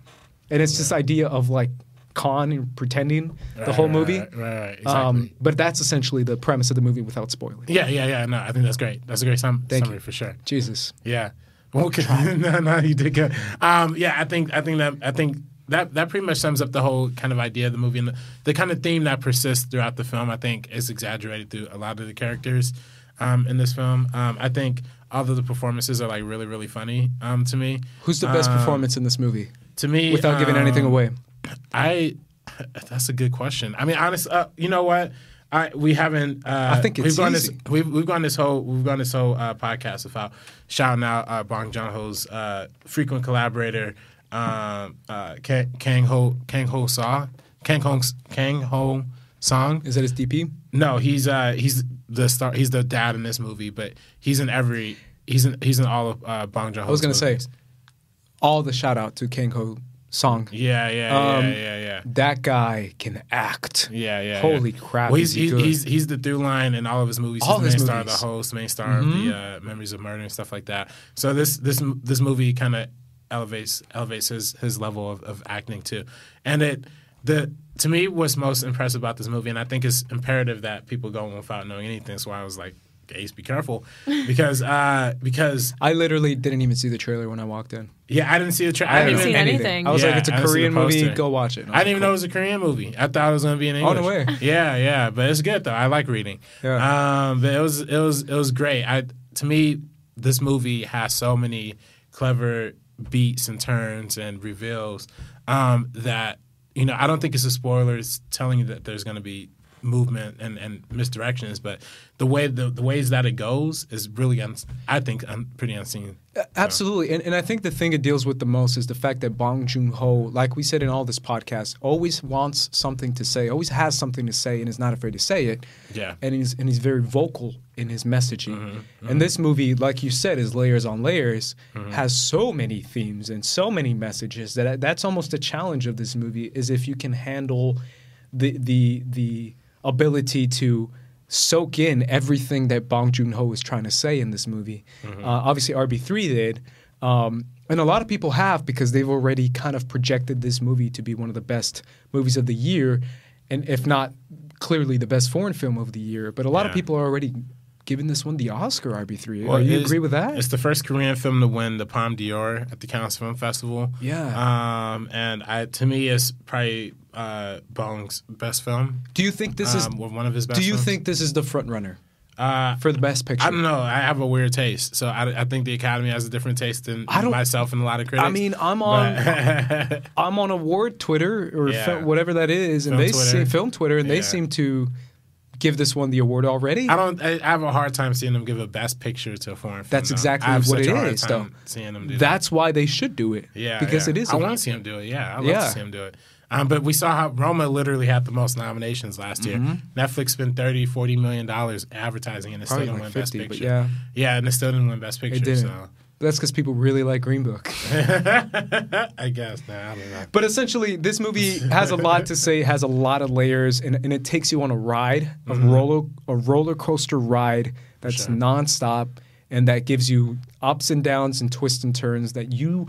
And it's this idea of like con and pretending the Right, whole right, movie. Right, right, right, exactly. Um, but that's essentially the premise of the movie without spoiling. yeah, yeah, yeah. No, I think that's great. That's a great sum- Thank summary you. for sure. Jesus. Yeah. Okay. no, no, you did good. Um, yeah, I think I think that I think that that pretty much sums up the whole kind of idea of the movie and the, the kind of theme that persists throughout the film. I think is exaggerated through a lot of the characters um, in this film. Um, I think all of the performances are like really really funny um, to me. Who's the best Um, performance in this movie To me, without giving anything um, away? I That's a good question. I mean, honestly, uh, you know what? I we haven't. Uh, I think it's we've gone easy. this. We've, we've gone this whole we've gone this whole uh, podcast without shouting out uh, Bong Joon Ho's uh, frequent collaborator, um, uh, Kang, Ho Kang Ho Saw Kang Ho Kang Ho Song. Is that his DP? No, he's uh he's the star. He's the dad in this movie, but he's in every. He's in he's in all of uh, Bong Joon I was gonna say all the shout out to Kang Ho Song. Yeah, yeah, Um, yeah, yeah, yeah. That guy can act. Yeah, yeah. Holy yeah. crap, Well, he's he he's, he's he's the through line in all of his movies. All he's the his main star of the. Mm-hmm. host, main star of the uh, Memories of Murder and stuff like that. So this this this movie kind of elevates elevates his his level of, of acting too, and it the to me what's most impressive about this movie, and I think it's imperative that people go in without knowing anything. So I was like, Ace, be careful, because uh because I literally didn't even see the trailer when I walked in. yeah, I didn't see the trailer. I didn't haven't even- seen anything. I was Yeah, like, it's a I didn't see the Korean movie. Go watch it. I didn't even know it was a Korean movie. I thought it was going to be in Oh, English. no way. Yeah, yeah, but it's good though. I like reading. Yeah. Um, but it was it was it was great. I to me, this movie has so many clever beats and turns and reveals um, that you know I don't think it's a spoiler. It's telling you that there's going to be movement and, and misdirections, but the way the, the ways that it goes is really un, I think un, pretty unseen. Absolutely, and, and I think the thing it deals with the most is the fact that Bong Joon Ho, like we said in all this podcast, always wants something to say, always has something to say, and is not afraid to say it. Yeah. and he's and he's very vocal in his messaging. Mm-hmm, And this movie, like you said, is layers on layers, Mm-hmm. has so many themes and so many messages that that's almost a challenge of this movie is if you can handle the the the ability to soak in everything that Bong Joon Ho is trying to say in this movie. Mm-hmm. Uh, obviously, RB3 did. Um, and a lot of people have because they've already kind of projected this movie to be one of the best movies of the year, and if not clearly the best foreign film of the year. But a lot of people are already giving this one the Oscar. RB3. Well, Are you agree with that? It's the first Korean film to win the Palme d'Or at the Cannes Film Festival. Yeah. Um, and I, to me, it's probably uh, Bong's best film. Do you think this is? um, or one of his best. Do you films. think this is the front runner Uh, for the best picture? I don't know. I have a weird taste, so I, I think the Academy has a different taste than myself and a lot of critics. I mean, I'm on I'm on award Twitter or Yeah. fil- whatever that is, and Film they Twitter. see film Twitter, and they seem to give this one the award already. I don't. I, I have a hard time seeing them give a best picture to a foreign film. That's exactly what it is, though. Seeing them do that. That's why they should do it. Yeah, because yeah. it is. I want to see him do it. Yeah, I love Yeah. to see him do it. Um, but we saw how Roma literally had the most nominations last year. Netflix spent 30, 40 million dollars advertising, and it Mm-hmm. Probably still didn't like win Best 50, but Picture. yeah. yeah, and it still didn't win Best Picture. It didn't. So But that's because people really like Green Book. I guess nah, I don't know. But essentially, this movie has a lot to say, has a lot of layers, and, and it takes you on a ride, a mm-hmm. roller a roller coaster ride that's Sure. nonstop, and that gives you ups and downs and twists and turns that you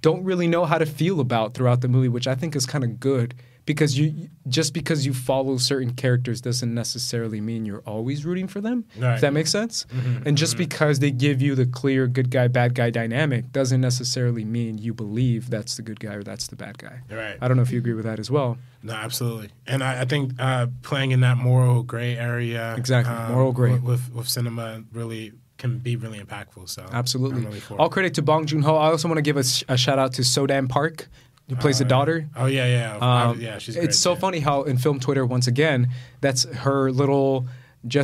don't really know how to feel about throughout the movie, which I think is kind of good because you just because you follow certain characters doesn't necessarily mean you're always rooting for them. Right. If that makes sense. Mm-hmm, and just because they give you the clear good guy bad guy dynamic doesn't necessarily mean you believe that's the good guy or that's the bad guy. Right. I don't know if you agree with that as well. No, absolutely, and I, I think uh, playing in that moral gray area, Exactly, um, moral gray. with, with with cinema really can be really impactful. So Absolutely. Really All credit to Bong Joon Ho. I also want to give a, sh- a shout out to Sodam Park, who plays the daughter. Oh yeah, yeah, Um, yeah. She's great, it's so yeah. funny how in film Twitter once again, that's her little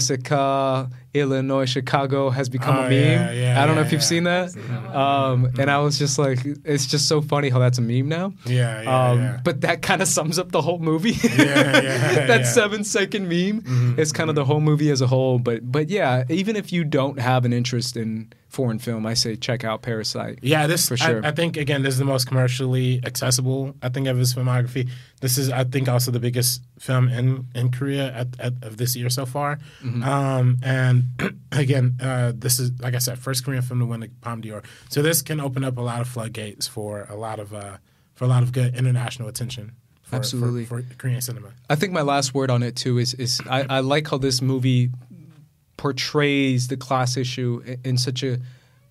Jessica Illinois Chicago has become Oh, a meme. yeah, yeah, I don't know yeah, if you've seen that. Um, and I was just like, it's just so funny how that's a meme now. Yeah, yeah, um. But that kind of sums up the whole movie. Yeah, yeah, that. Mm-hmm, seven second meme is kind of the whole movie as a whole. But but yeah, even if you don't have an interest in foreign film, I say check out Parasite. Yeah, this For sure. I, I think again, this is the most commercially accessible. I think of his filmography. This is, I think, also the biggest film in in Korea at, at of this year so far. Mm-hmm. Um, and again, uh, this is like I said, first Korean film to win the Palme d'Or. So this can open up a lot of floodgates for a lot of uh, for a lot of good international attention. For, Absolutely. for, for Korean cinema. I think my last word on it too is is I, I like how this movie portrays the class issue i- in such a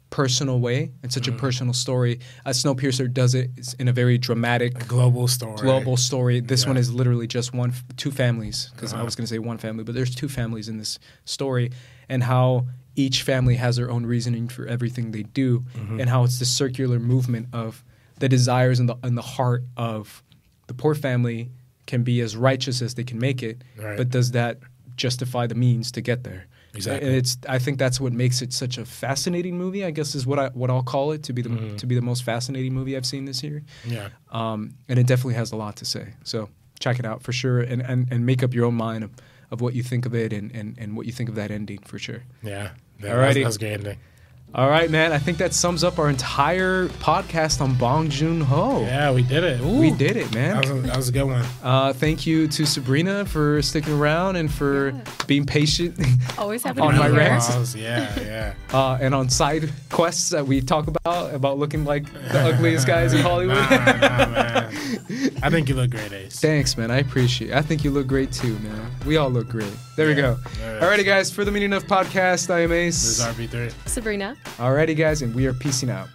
personal way, in such a personal story. Uh, Snowpiercer does it in a very dramatic, Global story. global story. This one is literally just one, two families. Because I Uh-huh. was going to say one family, but there's two families in this story, and how each family has their own reasoning for everything they do, Mm-hmm. and how it's the circular movement of the desires and the and the heart of the poor family can be as righteous as they can make it, Right. but does that justify the means to get there? Exactly. And it's I think that's what makes it such a fascinating movie. I guess is what I what I'll call it to be the Mm-hmm. to be the most fascinating movie I've seen this year. Yeah. Um, and it definitely has a lot to say. So check it out for sure, and and, and make up your own mind of, of what you think of it and, and, and what you think of that ending for sure. Yeah. That, Alrighty. That was a great ending. All right, man. I think that sums up our entire podcast on Bong Joon Ho. Yeah, we did it. Ooh. We did it, man. That was, a, that was a good one. Uh, thank you to Sabrina for sticking around and for Yeah. being patient Always happy On to be my here. rants? Yeah, yeah. uh, and on side quests that we talk about about looking like the ugliest guys in Hollywood. Nah, nah, man. I think you look great, Ace. Thanks, man. I appreciate it. I think you look great too, man. We all look great. There we go. Alright. Alrighty, guys. For the Meaning of Podcast, I am Ace. This Ace. is RP3. Sabrina. Alrighty, guys, and we are peacing out.